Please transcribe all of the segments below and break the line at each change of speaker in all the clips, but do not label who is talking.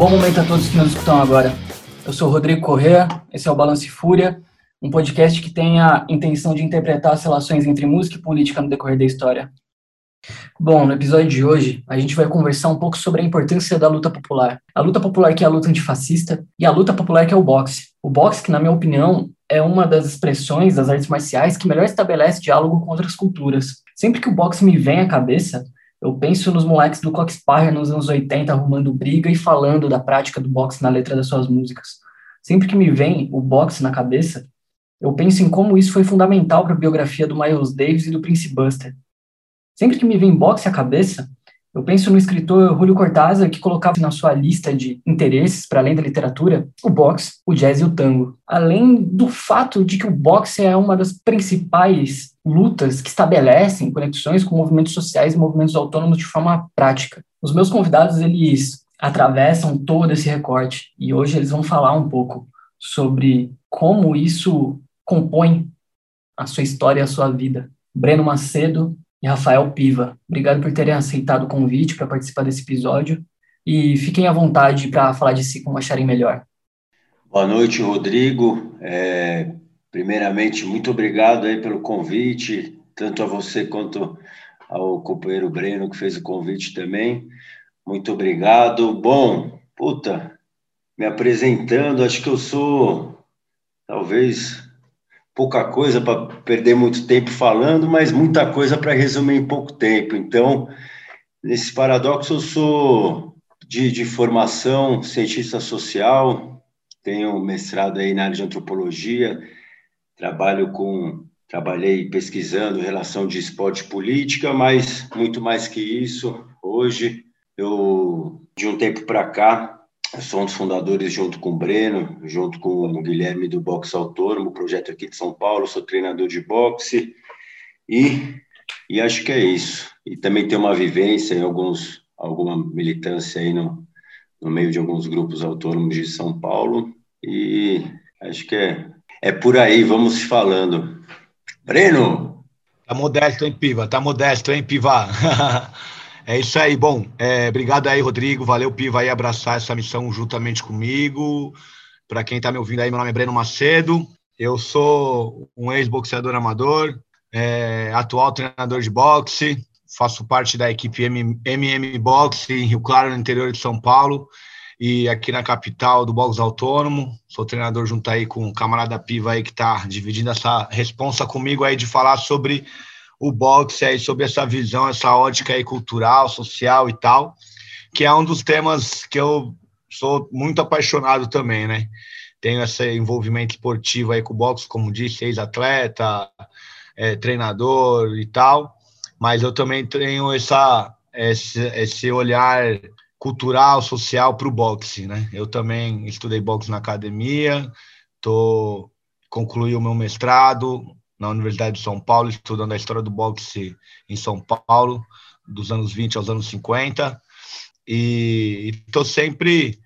bom momento a todos que nos escutam agora. Eu sou Rodrigo Correa, esse é o Balance Fúria, um podcast que tem a intenção de interpretar as relações entre música e política no decorrer da história. Bom, no episódio de hoje, a gente vai conversar um pouco sobre a importância da luta popular. A luta popular que é a luta antifascista e a luta popular que é o boxe. O boxe, que na minha opinião, é uma das expressões das artes marciais que melhor estabelece diálogo com outras culturas. Sempre que o boxe me vem à cabeça, eu penso nos moleques do Coxparre nos anos 80 arrumando briga e falando da prática do boxe na letra das suas músicas. Sempre que me vem o boxe na cabeça, eu penso em como isso foi fundamental para a biografia do Miles Davis e do Prince Buster. Sempre que me vem boxe à cabeça, eu penso no escritor Julio Cortázar, que colocava na sua lista de interesses, para além da literatura, o boxe, o jazz e o tango. Além do fato de que o boxe é uma das principais lutas que estabelecem conexões com movimentos sociais e movimentos autônomos de forma prática. Os meus convidados, eles atravessam todo esse recorte e hoje eles vão falar um pouco sobre como isso compõe a sua história e a sua vida. Breno Macedo e Rafael Piva. Obrigado por terem aceitado o convite para participar desse episódio e fiquem à vontade para falar de si como acharem melhor.
Boa noite, Rodrigo. É, primeiramente, muito obrigado aí pelo convite, tanto a você quanto ao companheiro Breno que fez o convite também. Muito obrigado. Bom, puta, me apresentando, acho que eu sou talvez pouca coisa para perder muito tempo falando, mas muita coisa para resumir em pouco tempo. Então, nesse paradoxo, eu sou de, de formação cientista social, tenho mestrado aí na área de antropologia, trabalho com trabalhei pesquisando relação de esporte e política, mas muito mais que isso, hoje eu de um tempo para cá sou um dos fundadores, junto com o Breno, junto com o Guilherme do Boxe Autônomo, projeto aqui de São Paulo. Sou treinador de boxe e, e acho que é isso. E também tenho uma vivência em alguns, alguma militância aí no, no meio de alguns grupos autônomos de São Paulo. E acho que é, é por aí, vamos falando. Breno!
Tá modesto, hein, Piva? Tá modesto, hein, Piva? É isso aí. Bom, é, obrigado aí, Rodrigo. Valeu, Piva, aí abraçar essa missão juntamente comigo. Para quem está me ouvindo aí, meu nome é Breno Macedo. Eu sou um ex-boxeador amador, é, atual treinador de boxe. Faço parte da equipe MM Boxe em Rio Claro, no interior de São Paulo. E aqui na capital do boxe autônomo. Sou treinador junto aí com o camarada Piva aí que está dividindo essa responsa comigo aí de falar sobre o boxe aí sobre essa visão, essa ótica aí cultural, social e tal, que é um dos temas que eu sou muito apaixonado também, né? Tenho esse envolvimento esportivo aí com o boxe, como disse, ex-atleta, é, treinador e tal, mas eu também tenho essa, esse, esse olhar cultural, social para o boxe, né? Eu também estudei boxe na academia, tô concluí o meu mestrado, na Universidade de São Paulo, estudando a história do boxe em São Paulo, dos anos 20 aos anos 50. E estou sempre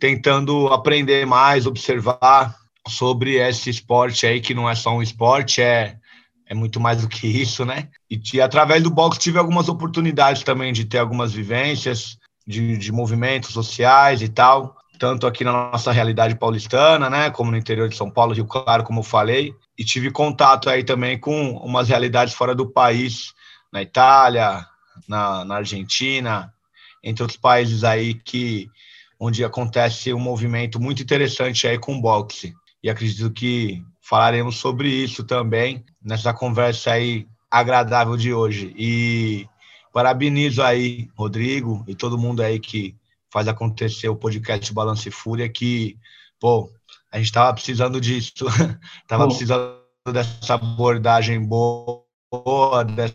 tentando aprender mais, observar sobre esse esporte aí, que não é só um esporte, é, é muito mais do que isso, né? E, e através do boxe tive algumas oportunidades também de ter algumas vivências de, de movimentos sociais e tal, tanto aqui na nossa realidade paulistana, né, como no interior de São Paulo, Rio Claro, como eu falei, e tive contato aí também com umas realidades fora do país, na Itália, na, na Argentina, entre outros países aí que onde acontece um movimento muito interessante aí com boxe. E acredito que falaremos sobre isso também nessa conversa aí agradável de hoje. E parabenizo aí, Rodrigo, e todo mundo aí que faz acontecer o podcast Balance e Fúria, que, pô, a gente estava precisando disso, estava precisando dessa abordagem boa, dessa,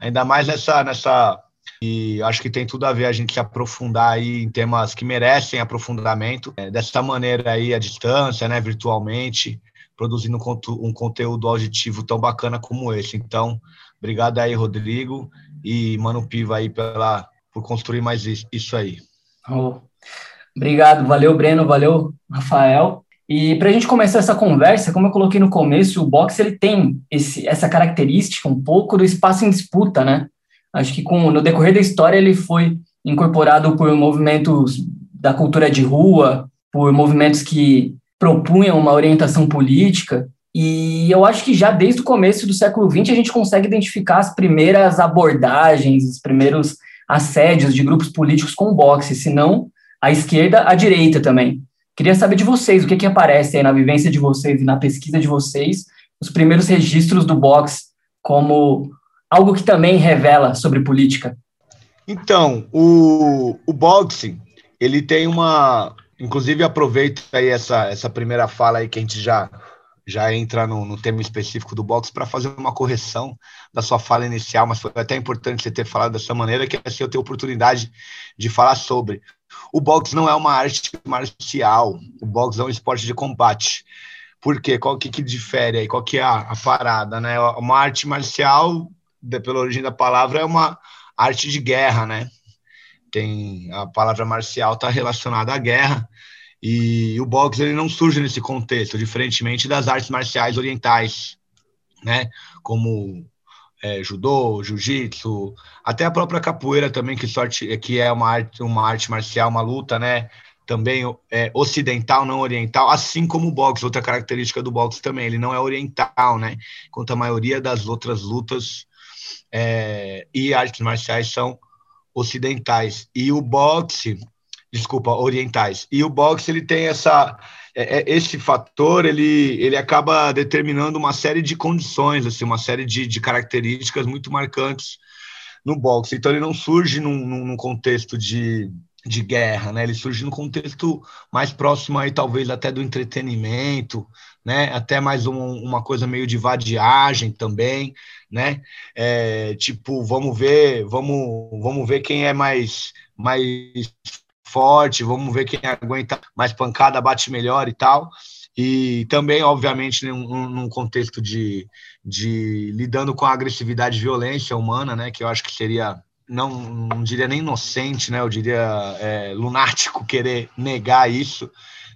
ainda mais nessa, nessa e acho que tem tudo a ver a gente se aprofundar aí em temas que merecem aprofundamento é, dessa maneira aí à distância, né, virtualmente, produzindo um, conteúdo auditivo tão bacana como esse. Então, obrigado aí, Rodrigo e Mano Piva aí pela por construir mais isso, isso aí.
Oh. Obrigado, valeu Breno, valeu Rafael. E para a gente começar essa conversa, como eu coloquei no começo, o boxe ele tem esse, essa característica um pouco do espaço em disputa, né? Acho que com, no decorrer da história ele foi incorporado por movimentos da cultura de rua, por movimentos que propunham uma orientação política. E eu acho que já desde o começo do século XX a gente consegue identificar as primeiras abordagens, os primeiros assédios de grupos políticos com o boxe, se não a esquerda, a direita também. Queria saber de vocês, o que, que aparece aí na vivência de vocês e na pesquisa de vocês, os primeiros registros do boxe como algo que também revela sobre política.
Então, o, o boxing, ele tem uma... Inclusive, aproveito aí essa, essa primeira fala aí que a gente já já entra no, no tema específico do boxe para fazer uma correção da sua fala inicial, mas foi até importante você ter falado dessa maneira, que assim eu tenho oportunidade de falar sobre. O boxe não é uma arte marcial, o boxe é um esporte de combate. Por quê? Qual que, que difere aí? Qual que é a, a parada, né? Uma arte marcial, de, pela origem da palavra, é uma arte de guerra, né? Tem a palavra marcial está relacionada à guerra, e o boxe ele não surge nesse contexto, diferentemente das artes marciais orientais, né? Como é, judô, jiu-jitsu, até a própria capoeira também, que, sorte, que é uma arte, uma arte marcial, uma luta, né? Também é, ocidental, não oriental, assim como o boxe, outra característica do boxe também, ele não é oriental, né? Enquanto a maioria das outras lutas é, e artes marciais são ocidentais. E o boxe, desculpa, orientais. E o boxe ele tem essa esse fator ele, ele acaba determinando uma série de condições, assim, uma série de, de características muito marcantes no boxe. Então ele não surge num, num contexto de, de guerra, né? Ele surge no contexto mais próximo aí, talvez até do entretenimento, né? Até mais um, uma coisa meio de vadiagem também, né? É, tipo, vamos ver, vamos, vamos ver quem é mais mais forte, vamos ver quem aguenta mais pancada, bate melhor e tal. E também, obviamente, num, num contexto de, de lidando com a agressividade e violência humana, né, que eu acho que seria não, não diria nem inocente, né? Eu diria é, lunático querer negar isso,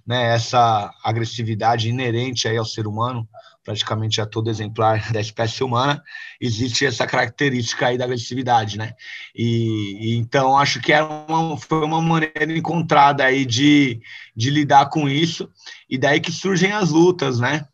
né? Essa agressividade inerente aí ao ser humano, praticamente a todo exemplar da espécie humana, existe essa característica aí da agressividade, né? E, e então acho que era uma, foi uma maneira encontrada aí de, de lidar com isso, e daí que surgem as lutas, né?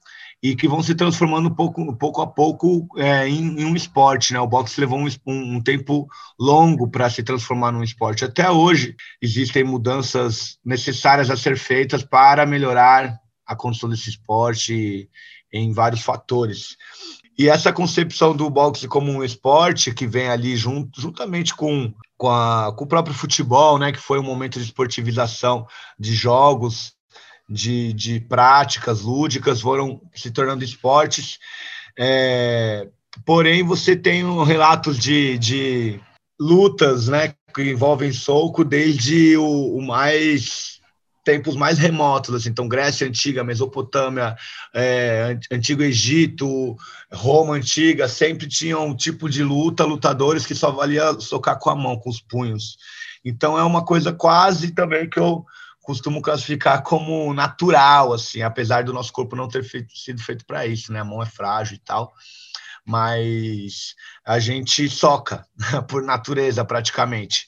E que vão se transformando pouco, pouco a pouco é, em, em, um esporte, né? O boxe levou um, um, tempo longo para se transformar num esporte. Até hoje existem mudanças necessárias a ser feitas para melhorar a condição desse esporte em vários fatores. E essa concepção do boxe como um esporte que vem ali junto, juntamente com, com, a, com o próprio futebol, né, que foi um momento de esportivização de jogos, de, de práticas lúdicas, foram se tornando esportes. É, porém, você tem um relatos de, de lutas né, que envolvem soco desde o, o mais tempos mais remotos, assim, então Grécia Antiga, Mesopotâmia, é, Antigo Egito, Roma Antiga, sempre tinham um tipo de luta, lutadores que só valia socar com a mão, com os punhos. Então é uma coisa quase também que eu costumo classificar como natural, assim, apesar do nosso corpo não ter feito, sido feito para isso, né? A mão é frágil e tal, mas a gente soca por natureza praticamente.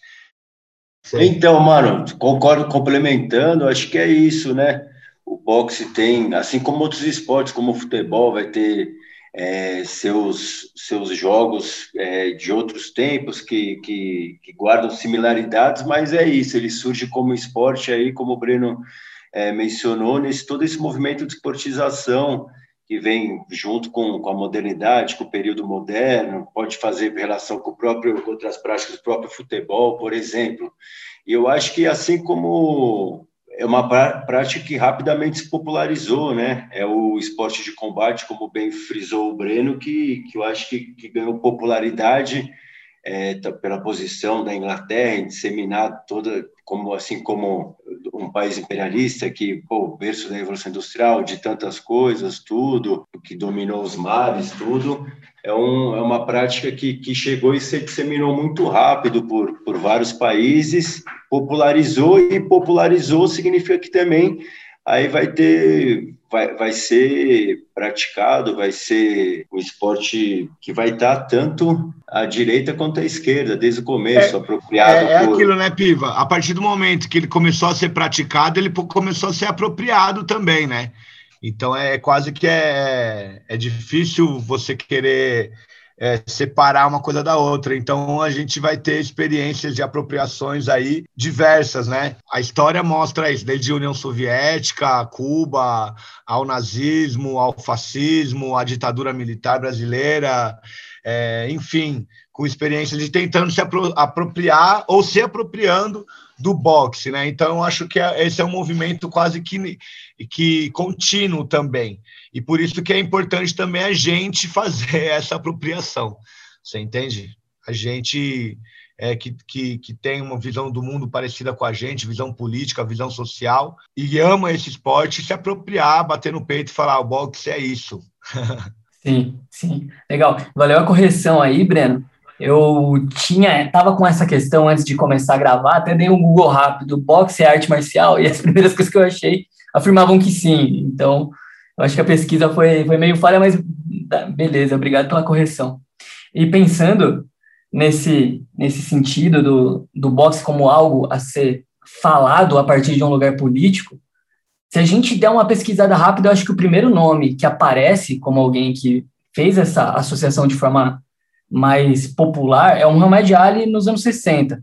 Então, mano, concordo complementando, acho que é isso, né? O boxe tem, assim como outros esportes, como o futebol, vai ter é, seus, seus jogos é, de outros tempos que, que, que, guardam similaridades, mas é isso, ele surge como esporte aí, como o Breno é, mencionou, nesse todo esse movimento de esportização que vem junto com, com a modernidade, com o período moderno, pode fazer relação com, o próprio, com outras práticas do próprio futebol, por exemplo. E eu acho que assim como é uma prática que rapidamente se popularizou, né? É o esporte de combate, como bem frisou o Breno, que, que eu acho que, que ganhou popularidade é, pela posição da Inglaterra em disseminar toda, como assim como um país imperialista que, pô, berço da Revolução Industrial, de tantas coisas, tudo, que dominou os mares, tudo, é, um, é uma prática que, que chegou e se disseminou muito rápido por, por vários países, popularizou e popularizou significa que também aí vai ter, vai, vai ser praticado, vai ser o esporte que vai estar tanto à direita quanto à esquerda, desde o começo, é, apropriado.
É, é por... aquilo, né, Piva? A partir do momento que ele começou a ser praticado, ele começou a ser apropriado também, né? Então é quase que é, é difícil você querer é, separar uma coisa da outra. Então a gente vai ter experiências de apropriações aí diversas, né? A história mostra isso, desde a União Soviética, Cuba, ao nazismo, ao fascismo, à ditadura militar brasileira, é, enfim, com experiências de tentando se apropriar ou se apropriando do boxe, né? Então, acho que é, esse é um movimento quase que, que contínuo também. E por isso que é importante também a gente fazer essa apropriação. Você entende? A gente é, que, que, que tem uma visão do mundo parecida com a gente, visão política, visão social, e ama esse esporte, se apropriar, bater no peito e falar: ah, o boxe é isso.
sim, sim. Legal. Valeu a correção aí, Breno. Eu tinha, tava com essa questão antes de começar a gravar, até dei um Google rápido, boxe é arte marcial, e as primeiras coisas que eu achei afirmavam que sim. Então, eu acho que a pesquisa foi, foi meio falha, mas beleza, obrigado pela correção. E pensando nesse, nesse sentido do, do boxe como algo a ser falado a partir de um lugar político, se a gente der uma pesquisada rápida, eu acho que o primeiro nome que aparece como alguém que fez essa associação de forma mais popular é o Muhammad Ali nos anos 60.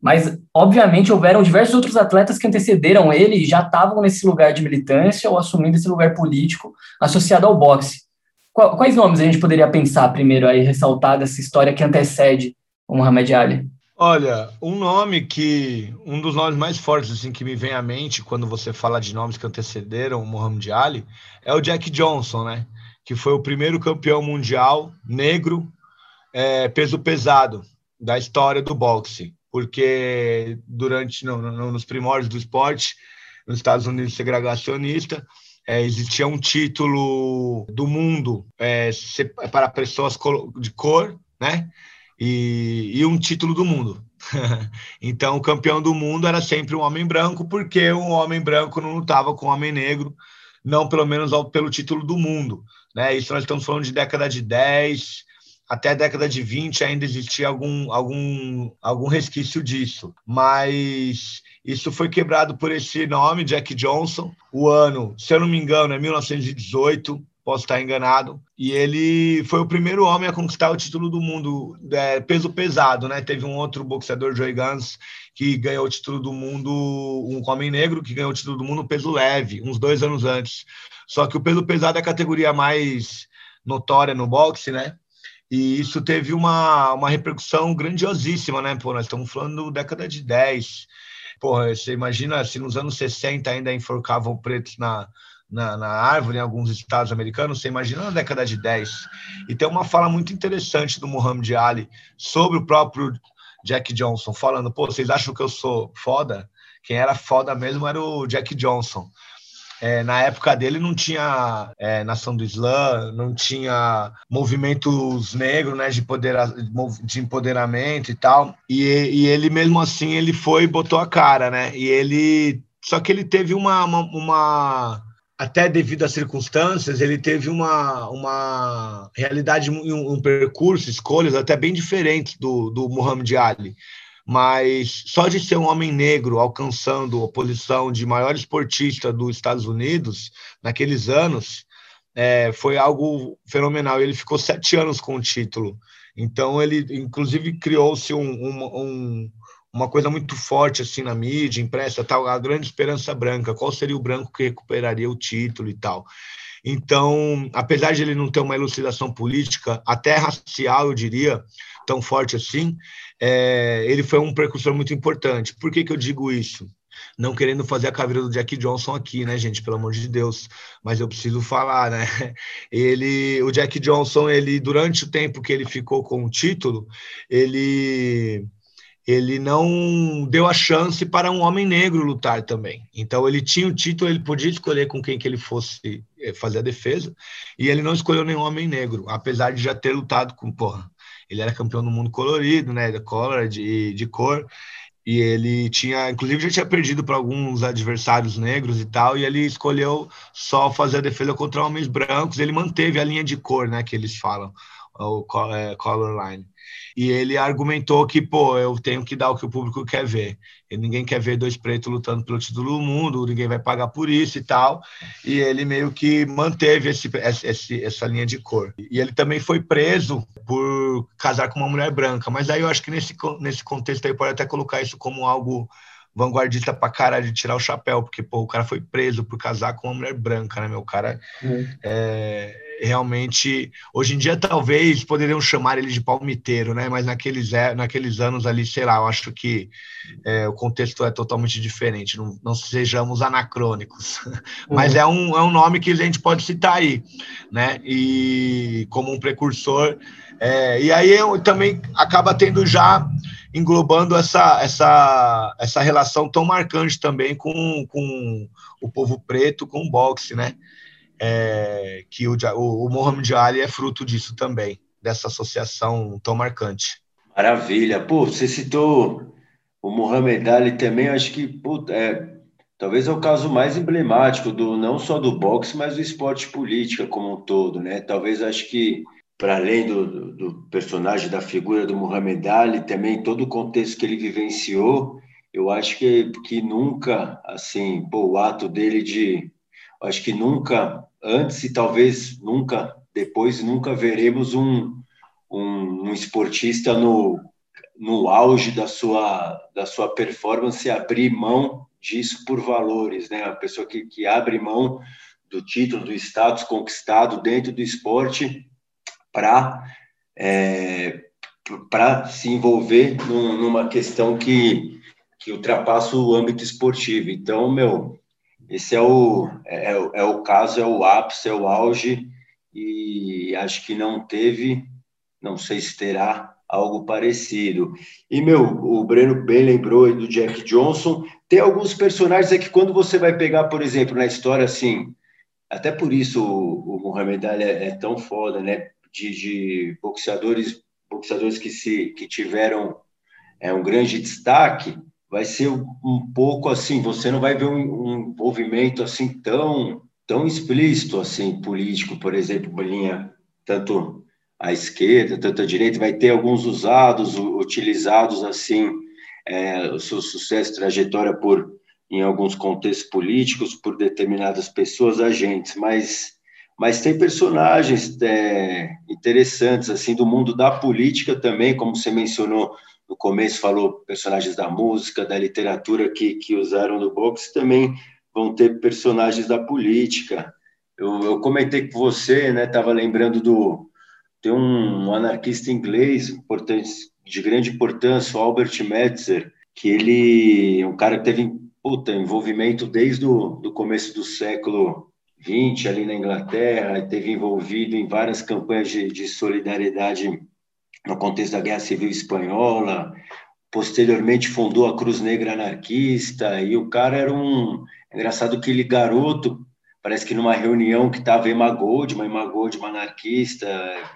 Mas, obviamente, houveram diversos outros atletas que antecederam ele e já estavam nesse lugar de militância ou assumindo esse lugar político associado ao boxe. Quais nomes a gente poderia pensar primeiro aí, ressaltar dessa história que antecede o Muhammad Ali?
Olha, um nome que. Um dos nomes mais fortes assim, que me vem à mente quando você fala de nomes que antecederam o Muhammad Ali é o Jack Johnson, né? Que foi o primeiro campeão mundial negro é, peso pesado da história do boxe, porque durante no, no, nos primórdios do esporte, nos Estados Unidos segregacionista, é, existia um título do mundo é, para pessoas de cor, né? E, e um título do mundo. então, o campeão do mundo era sempre um homem branco, porque um homem branco não lutava com um homem negro, não pelo menos pelo título do mundo. Né? Isso nós estamos falando de década de 10, até a década de 20 ainda existia algum, algum, algum resquício disso, mas isso foi quebrado por esse nome, Jack Johnson. O ano, se eu não me engano, é 1918, posso estar enganado. E ele foi o primeiro homem a conquistar o título do mundo é, peso pesado, né? Teve um outro boxeador, Joey Gans, que ganhou o título do mundo, um homem negro que ganhou o título do mundo peso leve, uns dois anos antes. Só que o peso pesado é a categoria mais notória no boxe, né? E isso teve uma, uma repercussão grandiosíssima, né? Pô, nós estamos falando década de 10. Porra, você imagina se nos anos 60 ainda enforcavam pretos na, na, na, árvore em alguns estados americanos, você imagina na década de 10. E tem uma fala muito interessante do Muhammad Ali sobre o próprio Jack Johnson, falando: pô, vocês acham que eu sou foda? Quem era foda mesmo era o Jack Johnson. É, na época dele não tinha é, Nação do Islã, não tinha movimentos negros, né, de, de empoderamento e tal. E, e ele mesmo assim ele foi e botou a cara, né? E ele só que ele teve uma, uma, uma até devido às circunstâncias, ele teve uma, uma realidade, um, um percurso, escolhas até bem diferentes do, do Muhammad Ali mas só de ser um homem negro alcançando a posição de maior esportista dos Estados Unidos naqueles anos é, foi algo fenomenal. Ele ficou sete anos com o título, então ele inclusive criou-se um, um, um, uma coisa muito forte assim na mídia, impressa, tal, a grande esperança branca. Qual seria o branco que recuperaria o título e tal? Então, apesar de ele não ter uma elucidação política, até racial, eu diria, tão forte assim, é, ele foi um precursor muito importante. Por que, que eu digo isso? Não querendo fazer a caveira do Jack Johnson aqui, né, gente? Pelo amor de Deus. Mas eu preciso falar, né? Ele, o Jack Johnson, ele durante o tempo que ele ficou com o título, ele ele não deu a chance para um homem negro lutar também. Então ele tinha o título, ele podia escolher com quem que ele fosse eh, fazer a defesa, e ele não escolheu nenhum homem negro, apesar de já ter lutado com, porra, ele era campeão do mundo colorido, né, de color, de, de cor, E ele tinha, inclusive, já tinha perdido para alguns adversários negros e tal, e ele escolheu só fazer a defesa contra homens brancos. Ele manteve a linha de cor, né, que eles falam, o é, color line. E ele argumentou que, pô, eu tenho que dar o que o público quer ver. E ninguém quer ver dois pretos lutando pelo título do mundo, ninguém vai pagar por isso e tal. E ele meio que manteve esse, esse, essa linha de cor. E ele também foi preso por casar com uma mulher branca. Mas aí eu acho que nesse, nesse contexto aí pode até colocar isso como algo vanguardista pra caralho de tirar o chapéu, porque, pô, o cara foi preso por casar com uma mulher branca, né, meu? O cara é, realmente, hoje em dia, talvez poderiam chamar ele de palmiteiro, né? Mas naqueles, é, naqueles anos ali, sei lá, eu acho que é, o contexto é totalmente diferente, não, não sejamos anacrônicos. Mas é um, é um nome que a gente pode citar aí, né? E como um precursor. É, e aí eu também acaba tendo já englobando essa, essa, essa relação tão marcante também com, com o povo preto, com o boxe, né? é, que o, o, Mohamed Ali é fruto disso também, dessa associação tão marcante.
Maravilha. Pô, você citou o Mohamed Ali também, acho que é, talvez é o caso mais emblemático do não só do boxe, mas do esporte política como um todo, né? Talvez acho que para além do, do, personagem, da figura do Muhammad Ali, também todo o contexto que ele vivenciou, eu acho que, que nunca, assim, pô, o ato dele de, acho que nunca antes e talvez nunca depois nunca veremos um, um, um, esportista no, no auge da sua da sua performance abrir mão disso por valores, né? A pessoa que, que abre mão do título, do status conquistado dentro do esporte para é, para se envolver num, numa questão que que ultrapassa o âmbito esportivo. Então, meu, esse é o, é, é, o caso, é o ápice, é o auge, e acho que não teve, não sei se terá algo parecido. E, meu, o Breno bem lembrou do Jack Johnson. Tem alguns personagens é que quando você vai pegar, por exemplo, na história, assim, até por isso o, o Muhammad Ali é, é, tão foda, né? De, de boxeadores, boxeadores que, se, que tiveram é, um grande destaque, vai ser um pouco assim, você não vai ver um, um assim tão tão explícito assim político, por exemplo, linha tanto à esquerda, tanto à direita, vai ter alguns usados, utilizados assim, é, o seu sucesso, trajetória por em alguns contextos políticos por determinadas pessoas, agentes, mas mas tem personagens é, interessantes assim do mundo da política também, como você mencionou no começo falou personagens da música, da literatura que, que usaram no boxe, também vão ter personagens da política. Eu, eu comentei com você, né? Estava lembrando do tem um anarquista inglês importante, de grande importância, o Albert Metzer, que ele é um cara que teve puta, envolvimento desde o do começo do século 20 ali na Inglaterra, teve envolvido em várias campanhas de, de solidariedade no contexto da Guerra Civil Espanhola, posteriormente fundou a Cruz Negra Anarquista, e o cara era um... Engraçado que ele, garoto, parece que numa reunião que estava Emma Goldman, Emma Goldman anarquista,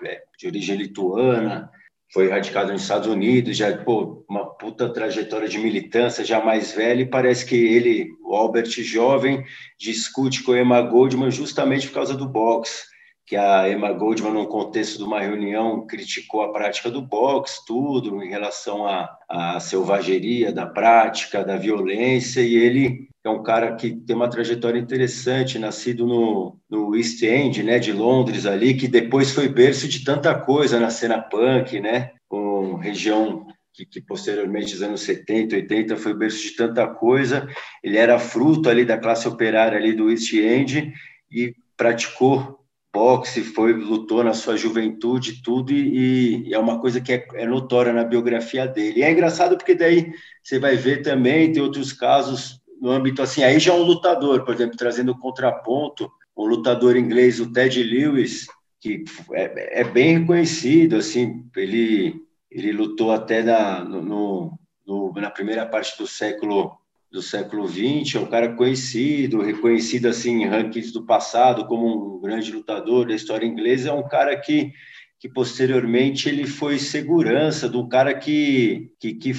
é, de origem lituana, foi radicado nos Estados Unidos, já pô, uma puta trajetória de militância, já mais velho, e parece que ele, o Albert jovem, discute com Emma Goldman justamente por causa do boxe que a Emma Goldman, num contexto de uma reunião, criticou a prática do boxe, tudo em relação à selvageria da prática, da violência, e ele é um cara que tem uma trajetória interessante, nascido no, no East End, né, de Londres ali, que depois foi berço de tanta coisa na cena punk, né, com região que, que, posteriormente, nos anos 70, 80, foi berço de tanta coisa. Ele era fruto ali da classe operária ali do East End e praticou boxe, foi lutou na sua juventude, tudo, e, e é uma coisa que é, é, notória na biografia dele. E é engraçado porque daí você vai ver também, tem outros casos no âmbito assim, aí já é um lutador, por exemplo, trazendo o contraponto, o lutador inglês, o Ted Lewis, que é, é bem reconhecido, assim, ele, ele lutou até na, no, no, na primeira parte do século do século XX, é um cara conhecido, reconhecido assim em rankings do passado como um grande lutador da história inglesa, é um cara que, que posteriormente ele foi segurança do cara que, que, que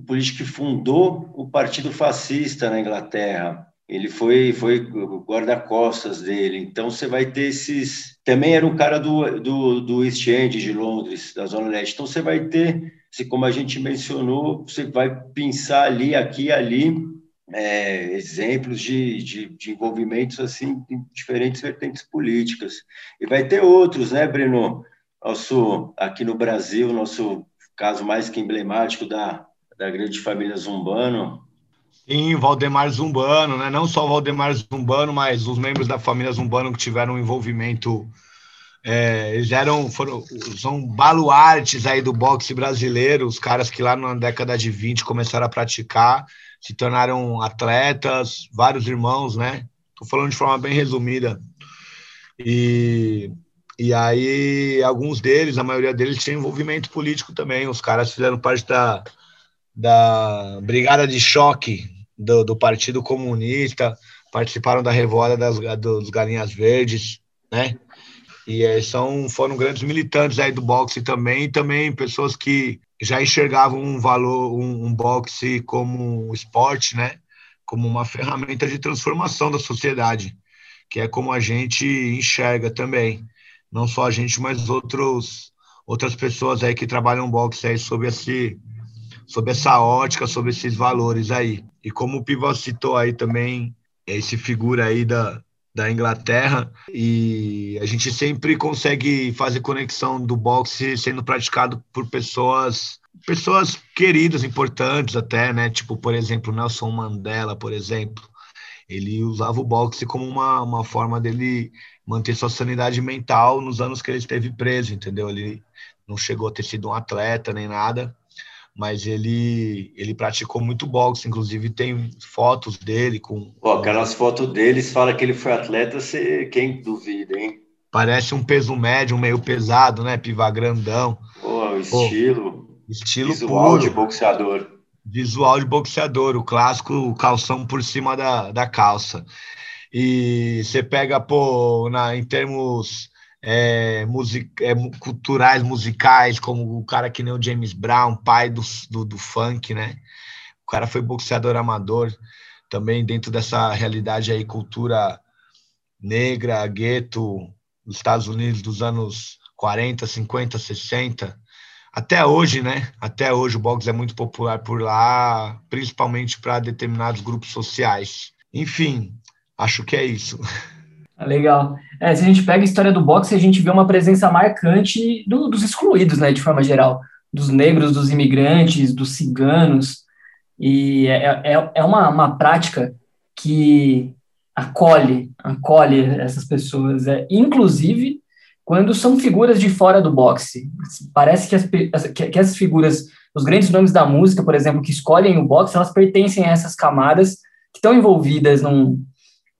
o político que fundou o Partido Fascista na Inglaterra. Ele foi, foi guarda-costas dele. Então, você vai ter esses. Também era um cara do, do, do East End de Londres, da Zona Leste. Então, você vai ter, como a gente mencionou, você vai pensar ali, aqui e ali, é, exemplos de, de, de, envolvimentos assim em diferentes vertentes políticas. E vai ter outros, né, Breno? Nosso, aqui no Brasil, nosso caso mais que emblemático da, da grande família Zumbano.
Sim, Valdemar Zumbano, né? não só Valdemar Zumbano, mas os membros da família Zumbano que tiveram um envolvimento é, eles eram, foram, são baluartes aí do boxe brasileiro, os caras que lá na década de 20 começaram a praticar se tornaram atletas, vários irmãos, né? Estou falando de forma bem resumida. E, e aí, alguns deles, a maioria deles, tinha envolvimento político também. Os caras fizeram parte da, da Brigada de Choque do, do Partido Comunista, participaram da revolta das, dos Galinhas Verdes, né? E é, são, foram grandes militantes aí do boxe também, e também pessoas que já enxergavam um valor, um, um boxe como um esporte, né? Como uma ferramenta de transformação da sociedade, que é como a gente enxerga também. Não só a gente, mas outros, outras pessoas aí que trabalham boxe aí sob esse sob essa ótica, sob esses valores aí. E como o Piva citou aí também, esse figura aí da, da Inglaterra, e a gente sempre consegue fazer conexão do boxe sendo praticado por pessoas pessoas queridas, importantes até, né? Tipo, por exemplo, Nelson Mandela, por exemplo. Ele usava o boxe como uma, uma forma dele manter sua sanidade mental nos anos que ele esteve preso, entendeu? Ele não chegou a ter sido um atleta nem nada, mas ele ele praticou muito boxe, inclusive tem fotos dele com.
Aquelas fotos deles fala que ele foi atleta, você, quem duvida, hein?
Parece um peso médio, meio pesado, né? Piva grandão.
Pô, o estilo.
Pô, estilo
visual puro. de boxeador.
Visual de boxeador, o clássico calção por cima da, da calça. E você pega, pô, na, em termos é, music, é, culturais, musicais, como o cara que nem o James Brown, pai do, do, do, funk, né? O cara foi boxeador amador, também dentro dessa realidade aí, cultura negra, gueto, nos Estados Unidos dos anos 40, 50, 60. Até hoje, né? Até hoje o boxe é muito popular por lá, principalmente para determinados grupos sociais. Enfim, acho que é isso.
Legal. É, se a gente pega a história do boxe, a gente vê uma presença marcante do, dos excluídos, né, de forma geral, dos negros, dos imigrantes, dos ciganos, e é, é, é uma, uma prática que acolhe, acolhe essas pessoas, é, inclusive quando são figuras de fora do boxe. Parece que, as, que, que essas figuras, os grandes nomes da música, por exemplo, que escolhem o boxe, elas pertencem a essas camadas que estão envolvidas num,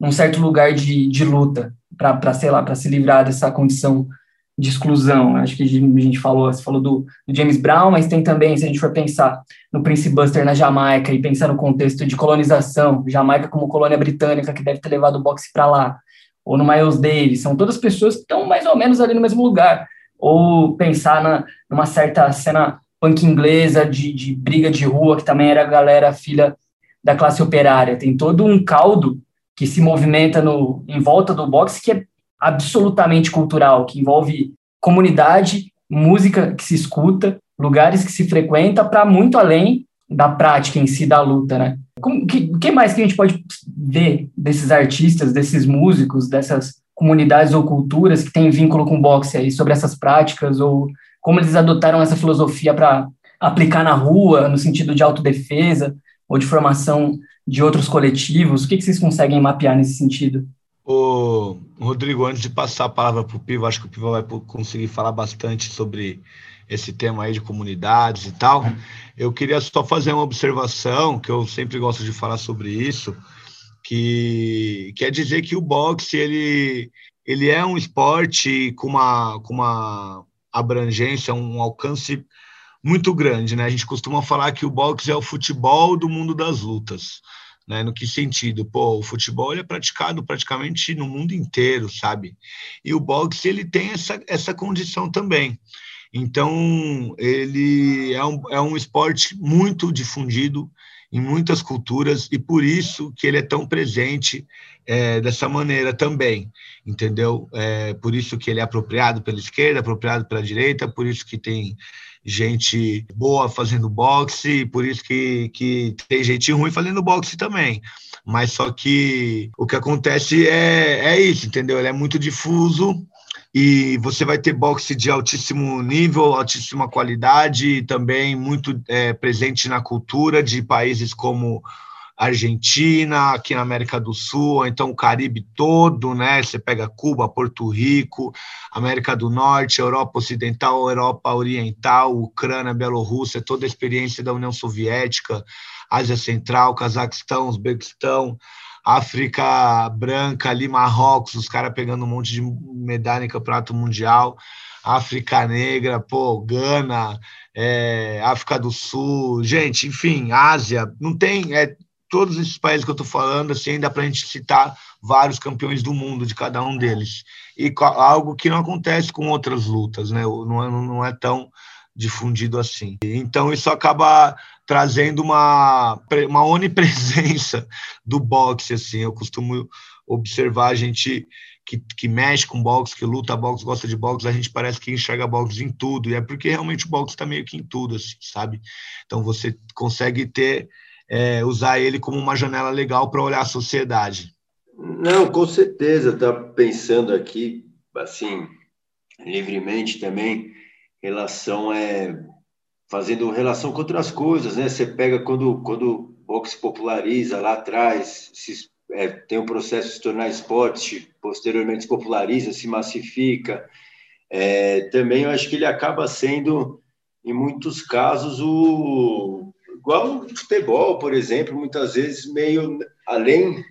num certo lugar de, de luta para, sei lá, para se livrar dessa condição de exclusão. Acho que a gente falou, você falou do, do, James Brown, mas tem também, se a gente for pensar no Prince Buster na Jamaica e pensar no contexto de colonização, Jamaica como colônia britânica que deve ter levado o boxe para lá, ou no Miles Davis, são todas pessoas que estão mais ou menos ali no mesmo lugar. Ou pensar na, numa certa cena punk inglesa de, de briga de rua, que também era a galera filha da classe operária. Tem todo um caldo que se movimenta no, em volta do boxe que é absolutamente cultural, que envolve comunidade, música que se escuta, lugares que se frequenta, para muito além da prática em si da luta, né? O que, que, mais que a gente pode ver desses artistas, desses músicos, dessas comunidades ou culturas que têm vínculo com boxe aí, sobre essas práticas, ou como eles adotaram essa filosofia para aplicar na rua, no sentido de autodefesa, ou de formação de outros coletivos? O que, que vocês conseguem mapear nesse sentido?
O Rodrigo, antes de passar a palavra para o Pivo, acho que o Pivo vai conseguir falar bastante sobre esse tema aí de comunidades e tal. Eu queria só fazer uma observação, que eu sempre gosto de falar sobre isso, que quer dizer que o boxe ele, ele é um esporte com uma, com uma abrangência, um alcance muito grande, né? A gente costuma falar que o boxe é o futebol do mundo das lutas. Né, no que sentido? Pô, o futebol é praticado praticamente no mundo inteiro, sabe? E o boxe ele tem essa, essa condição também. Então, ele é um, é um esporte muito difundido em muitas culturas e por isso que ele é tão presente é, dessa maneira também, entendeu? É, por isso que ele é apropriado pela esquerda, apropriado pela direita, por isso que tem gente boa fazendo boxe, por isso que, que tem gente ruim fazendo boxe também. Mas só que o que acontece é, é isso, entendeu? Ele é muito difuso e você vai ter boxe de altíssimo nível, altíssima qualidade, também muito é, presente na cultura de países como Argentina, aqui na América do Sul, então o Caribe todo, né? Você pega Cuba, Porto Rico, América do Norte, Europa Ocidental, Europa Oriental, Ucrânia, Bielorrússia, toda a experiência da União Soviética, Ásia Central, Cazaquistão, Uzbequistão, África Branca, ali Marrocos, os caras pegando um monte de medalha em campeonato mundial, África Negra, pô, Gana, é, África do Sul, gente, enfim, Ásia, não tem, é, todos esses países que eu estou falando, assim, dá para a gente citar vários campeões do mundo de cada um deles. E algo que não acontece com outras lutas, né? Não é, não é tão difundido assim. Então, isso acaba trazendo uma, uma onipresença do boxe, assim. Eu costumo observar a gente que, que mexe com boxe, que luta boxe, gosta de boxe, a gente parece que enxerga boxe em tudo, e é porque realmente o boxe está meio que em tudo, assim, sabe? Então você consegue ter, é, usar ele como uma janela legal para olhar a sociedade.
Não, com certeza, tá pensando aqui, assim, livremente também, relação é fazendo relação com outras coisas, né? Você pega quando, quando o boxe populariza lá atrás, se, é, tem um processo de se tornar esporte, posteriormente se populariza, se massifica. É, também eu acho que ele acaba sendo, em muitos casos, o igual o futebol, por exemplo, muitas vezes meio além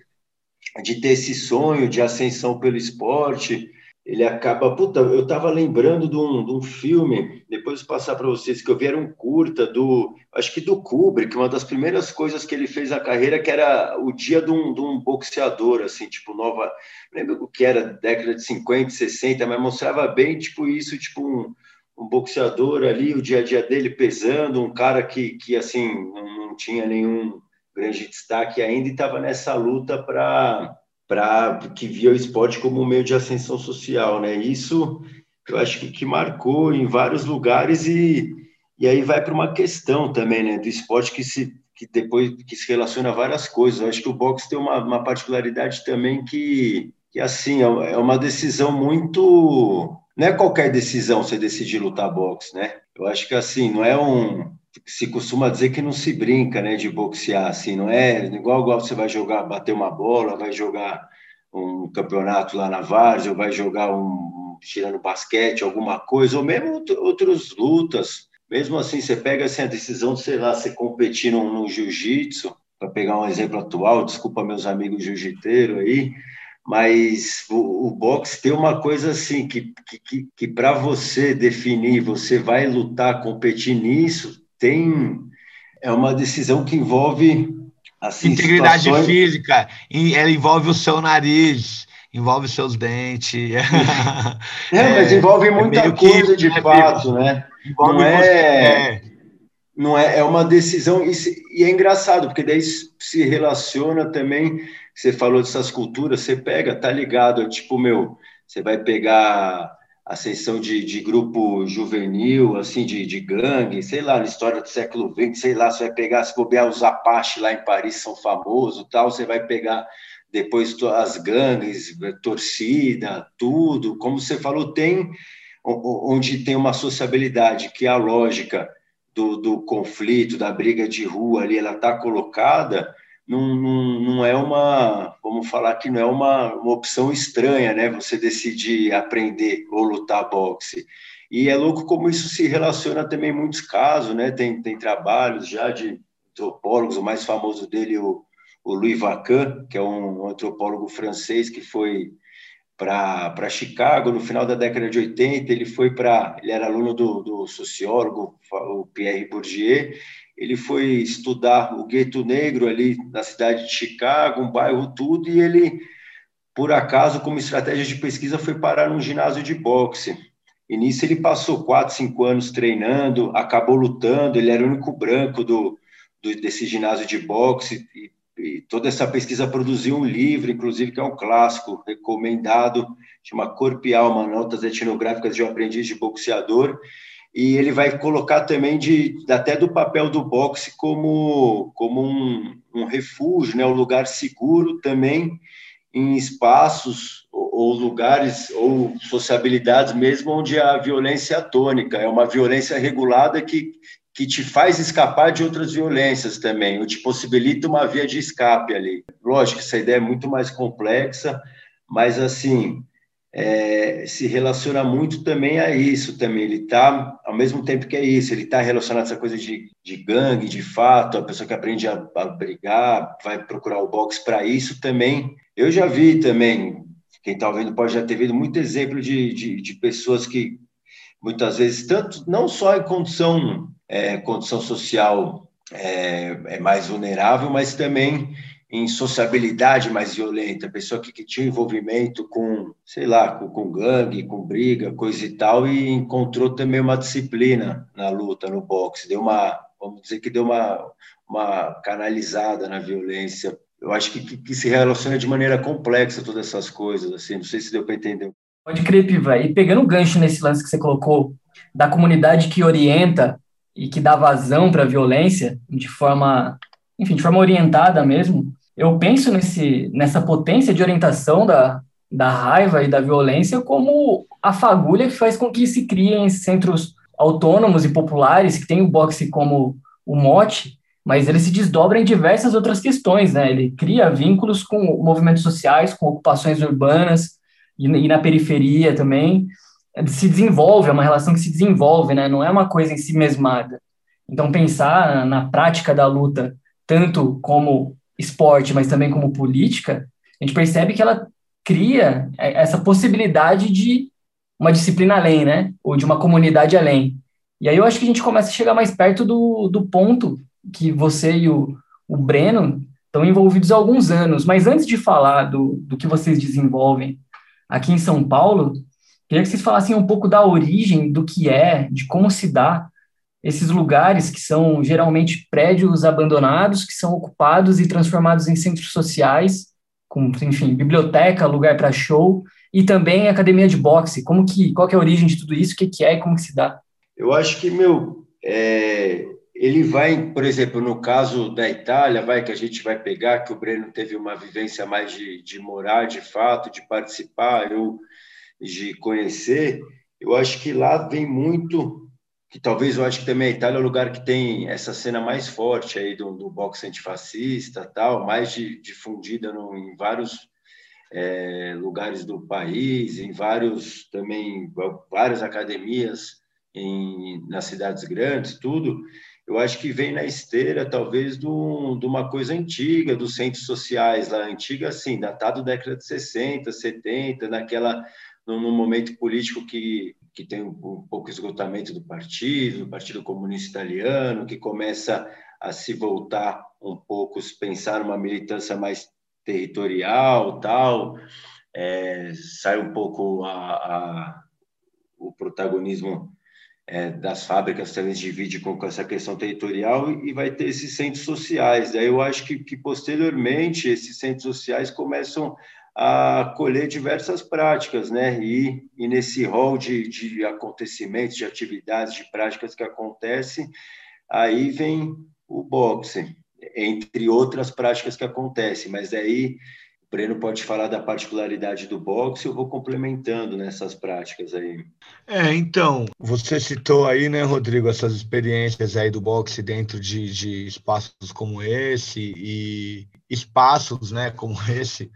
de ter esse sonho de ascensão pelo esporte, ele acaba. Puta, eu estava lembrando de um, de um filme, depois passar para vocês, que eu vi era um curta do. Acho que do Kubrick, uma das primeiras coisas que ele fez na carreira, que era o dia de um, de um boxeador, assim, tipo, nova. lembro o que era, década de 50, 60, mas mostrava bem, tipo, isso, tipo, um, um boxeador ali, o dia a dia dele pesando, um cara que, que assim, não, não tinha nenhum grande destaque ainda e estava nessa luta para para que via o esporte como um meio de ascensão social, né? Isso eu acho que, que marcou em vários lugares e, e aí vai para uma questão também, né? Do esporte que se que depois que se relaciona a várias coisas. Eu acho que o boxe tem uma, uma particularidade também que, que assim é, é uma decisão muito não é qualquer decisão você decidir lutar boxe, né? Eu acho que assim não é um se costuma dizer que não se brinca, né, de boxear, assim, não é igual, igual você vai jogar, bater uma bola, vai jogar um campeonato lá na Várzea, ou vai jogar um, tirando basquete, alguma coisa, ou mesmo outras lutas. Mesmo assim, você pega assim, a decisão de, sei lá, você competir no, jiu-jitsu, para pegar um exemplo atual, desculpa meus amigos jiu-jiteiros aí, mas o, o boxe tem uma coisa assim, que, que, que, para você definir, você vai lutar, competir nisso, tem é uma decisão que envolve assim,
integridade situações... física, ela envolve o seu nariz, envolve seus dentes.
É, mas envolve é muita é coisa que, de né, fato, né? Envolve não é, é, não é, é uma decisão e, e é engraçado porque daí se relaciona também. Você falou dessas culturas, você pega, tá ligado? Tipo meu, você vai pegar ascensão de, de grupo juvenil, assim, de, de gangue, sei lá, na história do século XX, sei lá, você vai pegar, se bobear os Apache lá em Paris são famosos, tal, você vai pegar depois as gangues, torcida, tudo, como você falou, tem onde tem uma sociabilidade, que é a lógica do, do conflito, da briga de rua ali, ela está colocada, não, não, não é uma, vamos falar que não é uma, uma opção estranha, né? Você decidir aprender ou lutar boxe. E é louco como isso se relaciona também em muitos casos, né? Tem, tem trabalhos já de antropólogos, o mais famoso dele, o, o Louis Vacan, que é um antropólogo francês que foi para Chicago no final da década de 80. Ele foi para. Ele era aluno do, do sociólogo, o Pierre Bourdieu, ele foi estudar o gueto negro ali na cidade de Chicago, um bairro tudo, e ele, por acaso, como estratégia de pesquisa, foi parar num ginásio de boxe. E nisso ele passou quatro, cinco anos treinando, acabou lutando, ele era o único branco do, do desse ginásio de boxe, e, e, toda essa pesquisa produziu um livro, inclusive, que é um clássico, recomendado, chama Corpo e Alma, Notas Etnográficas de um Aprendiz de Boxeador, e ele vai colocar também de até do papel do boxe como, como um, um refúgio, né, um lugar seguro também em espaços ou lugares ou sociabilidades mesmo onde a violência é tônica, é uma violência regulada que, que te faz escapar de outras violências também, ou te possibilita uma via de escape ali. Lógico, essa ideia é muito mais complexa, mas assim, é, se relaciona muito também a isso também. Ele está, ao mesmo tempo que é isso, ele está relacionado a essa coisa de, de gangue, de fato, a pessoa que aprende a, a brigar, vai procurar o boxe para isso também. Eu já vi também, quem está ouvindo pode já ter visto muito exemplo de, de, de, pessoas que muitas vezes, tanto não só em condição, é, condição social é, é mais vulnerável, mas também em sociabilidade mais violenta, pessoa que, que tinha envolvimento com, sei lá, com, com, gangue, com briga, coisa e tal, e encontrou também uma disciplina na luta, no boxe, deu uma, vamos dizer que deu uma, uma canalizada na violência. Eu acho que, que, que se relaciona de maneira complexa todas essas coisas, assim, não sei se deu para entender.
Pode crer, Piva. E pegando um gancho nesse lance que você colocou, da comunidade que orienta e que dá vazão para a violência de forma, enfim, de forma orientada mesmo, eu penso nesse, nessa potência de orientação da, da raiva e da violência como a fagulha que faz com que se criem centros autônomos e populares que têm o boxe como o mote, mas ele se desdobra em diversas outras questões, né? Ele cria vínculos com movimentos sociais, com ocupações urbanas e, e na periferia também. Se desenvolve, é uma relação que se desenvolve, né? Não é uma coisa em si mesmada. Então, pensar na prática da luta, tanto como esporte, mas também como política, a gente percebe que ela cria essa possibilidade de uma disciplina além, né? Ou de uma comunidade além. E aí eu acho que a gente começa a chegar mais perto do, do ponto que você e o, o Breno estão envolvidos há alguns anos. Mas antes de falar do, do que vocês desenvolvem aqui em São Paulo, queria que vocês falassem um pouco da origem, do que é, de como se dá esses lugares que são geralmente prédios abandonados, que são ocupados e transformados em centros sociais, com, enfim, biblioteca, lugar para show, e também academia de boxe. Como que, qual que é a origem de tudo isso? O que, que é e como que se dá?
Eu acho que, meu, é, ele vai, por exemplo, no caso da Itália, vai que a gente vai pegar, que o Breno teve uma vivência mais de, de morar, de fato, de participar, eu de conhecer, eu acho que lá vem muito que talvez eu acho que também a Itália é o lugar que tem essa cena mais forte aí do, do boxe antifascista, tal, mais de, difundida no, em vários é, lugares do país, em vários também várias academias em, nas cidades grandes, tudo. Eu acho que vem na esteira, talvez, do, de uma coisa antiga, dos centros sociais lá, antiga, assim, datado da década de 60, 70, naquela, no momento político que que tem um, pouco esgotamento do partido, do Partido Comunista Italiano, que começa a se voltar um pouco, pensar numa militância mais territorial, tal, é, sai um pouco a, a, o protagonismo é, das fábricas também se divide com, com, essa questão territorial e, e vai ter esses centros sociais. Daí eu acho que, que posteriormente esses centros sociais começam a colher diversas práticas, né? E, e nesse rol de, de acontecimentos, de atividades, de práticas que acontecem, aí vem o boxe, entre outras práticas que acontecem, mas aí o Breno pode falar da particularidade do boxe, eu vou complementando nessas práticas aí.
É, então, você citou aí, né, Rodrigo, essas experiências aí do boxe dentro de, de espaços como esse e espaços, né, como esse,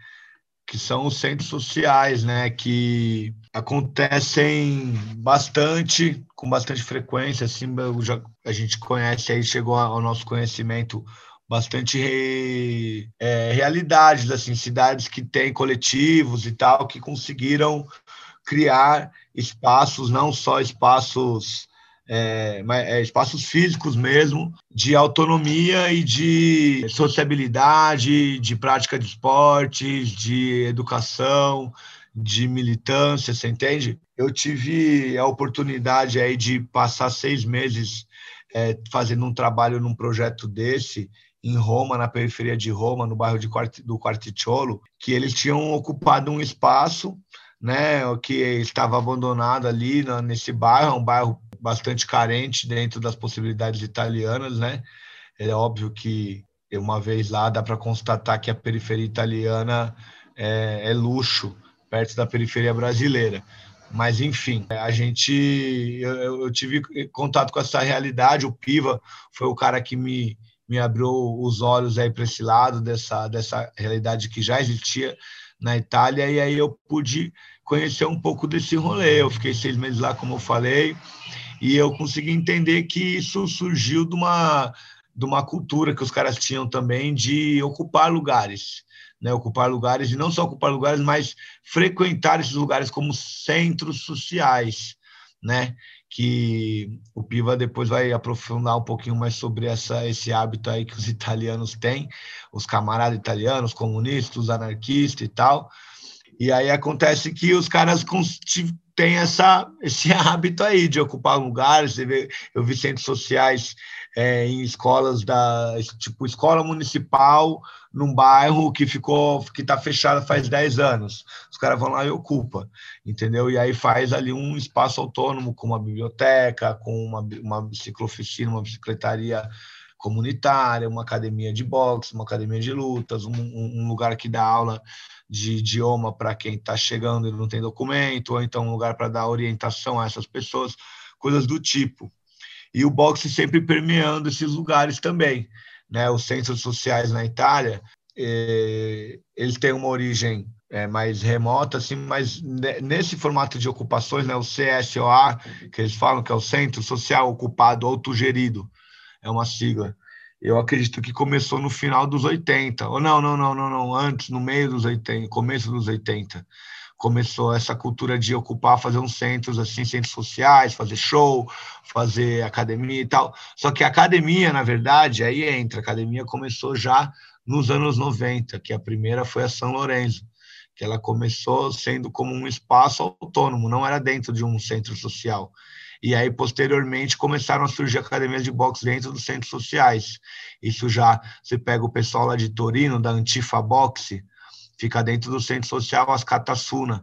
que são os centros sociais, né, que acontecem bastante, com bastante frequência, assim, já, a gente conhece aí, chegou ao nosso conhecimento bastante é, realidades, assim, cidades que têm coletivos e tal, que conseguiram criar espaços, não só espaços é, é, espaços físicos mesmo, de autonomia e de sociabilidade, de prática de esportes, de educação, de militância, você entende? eu tive a oportunidade aí de passar seis meses é, fazendo um trabalho num projeto desse em Roma, na periferia de Roma, no bairro de, do Quarticciolo, que eles tinham ocupado um espaço, né, que estava abandonado ali nesse bairro, um bairro bastante carente dentro das possibilidades italianas, né? É óbvio que uma vez lá dá para constatar que a periferia italiana é, é luxo perto da periferia brasileira. Mas, enfim, a gente. Eu, eu, tive contato com essa realidade. O Piva foi o cara que me, me abriu os olhos aí para esse lado, dessa, dessa realidade que já existia na Itália. E aí eu pude conhecer um pouco desse rolê. Eu fiquei seis meses lá, como eu falei, e eu consegui entender que isso surgiu de uma, de uma cultura que os caras tinham também de ocupar lugares né, ocupar lugares, e não só ocupar lugares, mas frequentar esses lugares como centros sociais, né? Que o Piva depois vai aprofundar um pouquinho mais sobre essa, esse hábito aí que os italianos têm, os camaradas italianos, comunistas, anarquistas e tal. E aí acontece que os caras têm essa, esse hábito aí de ocupar lugares. Eu vi centros sociais é, em escolas da tipo escola municipal num bairro que ficou que está fechado faz 10 anos. Os caras vão lá e ocupam, entendeu? E aí faz ali um espaço autônomo com uma biblioteca, com uma, uma ciclooficina, uma bicicletaria comunitária, uma academia de boxe, uma academia de lutas, um, um lugar que dá aula de idioma para quem está chegando e não tem documento, ou então um lugar para dar orientação a essas pessoas, coisas do tipo e o boxe sempre permeando esses lugares também. Né? Os centros sociais na Itália, eh, eles têm uma origem é, mais remota, assim, mas nesse formato de ocupações, né, o CSOA, que eles falam que é o Centro Social Ocupado Autogerido, é uma sigla. Eu acredito que começou no final dos 80, ou não, não, não, não, não, antes, no meio dos 80, começo dos 80 começou essa cultura de ocupar, fazer uns centros assim, centros sociais, fazer show, fazer academia e tal. Só que a academia, na verdade, aí entra, a academia começou já nos anos 90, que a primeira foi a São Lourenço, que ela começou sendo como um espaço autônomo, não era dentro de um centro social. E aí, posteriormente, começaram a surgir academias de boxe dentro dos centros sociais. Isso já, você pega o pessoal lá de Torino, da Antifa Boxe, fica dentro do centro social Ascatasuna,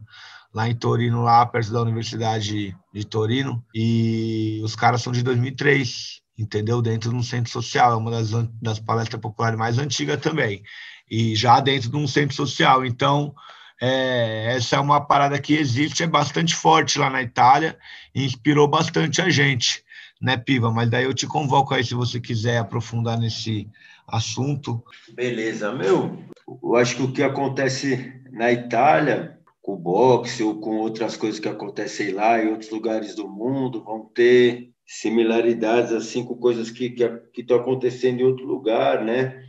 lá em Torino, lá perto da Universidade de Torino, e os caras são de 2003, entendeu? Dentro de um centro social, é uma das, das palestras populares mais antigas também, e já dentro de um centro social. Então, é, essa é uma parada que existe, é bastante forte lá na Itália, e inspirou bastante a gente, né, Piva? Mas daí eu te convoco aí se você quiser aprofundar nesse assunto.
Beleza, meu. Eu acho que o que acontece na Itália, com boxe ou com outras coisas que acontecem lá em outros lugares do mundo, vão ter similaridades assim com coisas que que estão acontecendo em outro lugar, né?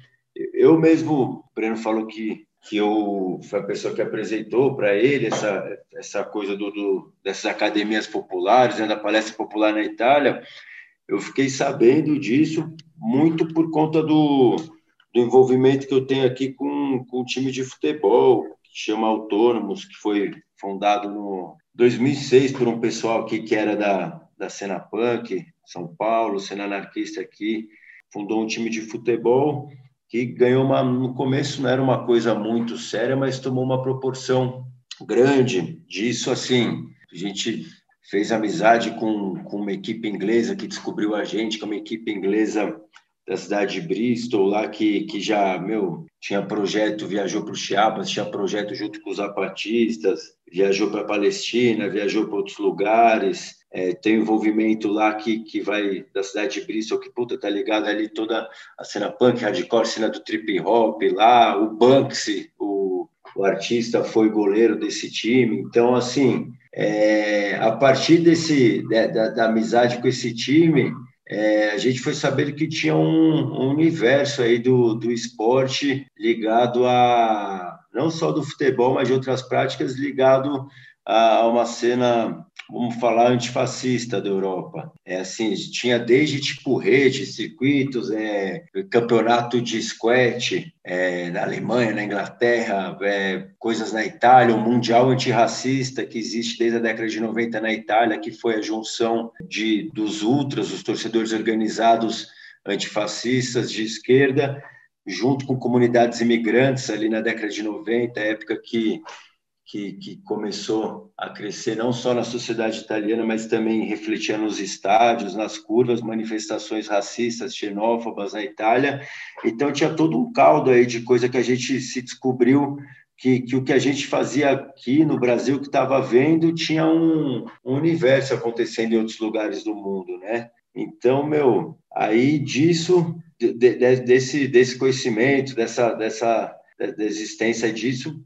Eu mesmo, o Breno falou que que eu foi a pessoa que apresentou para ele essa essa coisa do, do, dessas academias populares, né, da palestra popular na Itália. Eu fiquei sabendo disso muito por conta do, do envolvimento que eu tenho aqui com, com o time de futebol, que chama Autônomos, que foi fundado no 2006 por um pessoal aqui que era da, da cena punk, São Paulo, cena anarquista aqui, fundou um time de futebol que ganhou uma, no começo não era uma coisa muito séria, mas tomou uma proporção grande disso, assim, a gente fez amizade com, com uma equipe inglesa que descobriu a gente, que é uma equipe inglesa da cidade de Bristol, lá que, que já, meu, tinha projeto, viajou para o Chiapas, tinha projeto junto com os zapatistas, viajou para a Palestina, viajou para outros lugares, é, tem envolvimento lá que, que vai da cidade de Bristol, que puta, tá ligado ali toda a cena punk, hardcore, cena do trip hop lá, o Banksy, o, o artista foi goleiro desse time, então, assim, é, a partir desse, da, da, da amizade com esse time, é, a gente foi saber que tinha um, um, universo aí do, do esporte ligado a não só do futebol, mas de outras práticas ligado a, uma cena vamos falar, antifascista da Europa. É assim, tinha desde tipo circuitos, é, campeonato de squash é, na Alemanha, na Inglaterra, é, coisas na Itália, o Mundial Antirracista que existe desde a década de 90 na Itália, que foi a junção de, dos ultras, os torcedores organizados antifascistas de esquerda, junto com comunidades imigrantes ali na década de 90, época que que, que, começou a crescer não só na sociedade italiana, mas também refletia nos estádios, nas curvas, manifestações racistas, xenófobas na Itália. Então tinha todo um caldo aí de coisa que a gente se descobriu que, que o que a gente fazia aqui no Brasil, que estava vendo, tinha um, um universo acontecendo em outros lugares do mundo, né? Então, meu, aí disso, de, de, desse, desse conhecimento, dessa, dessa da existência disso,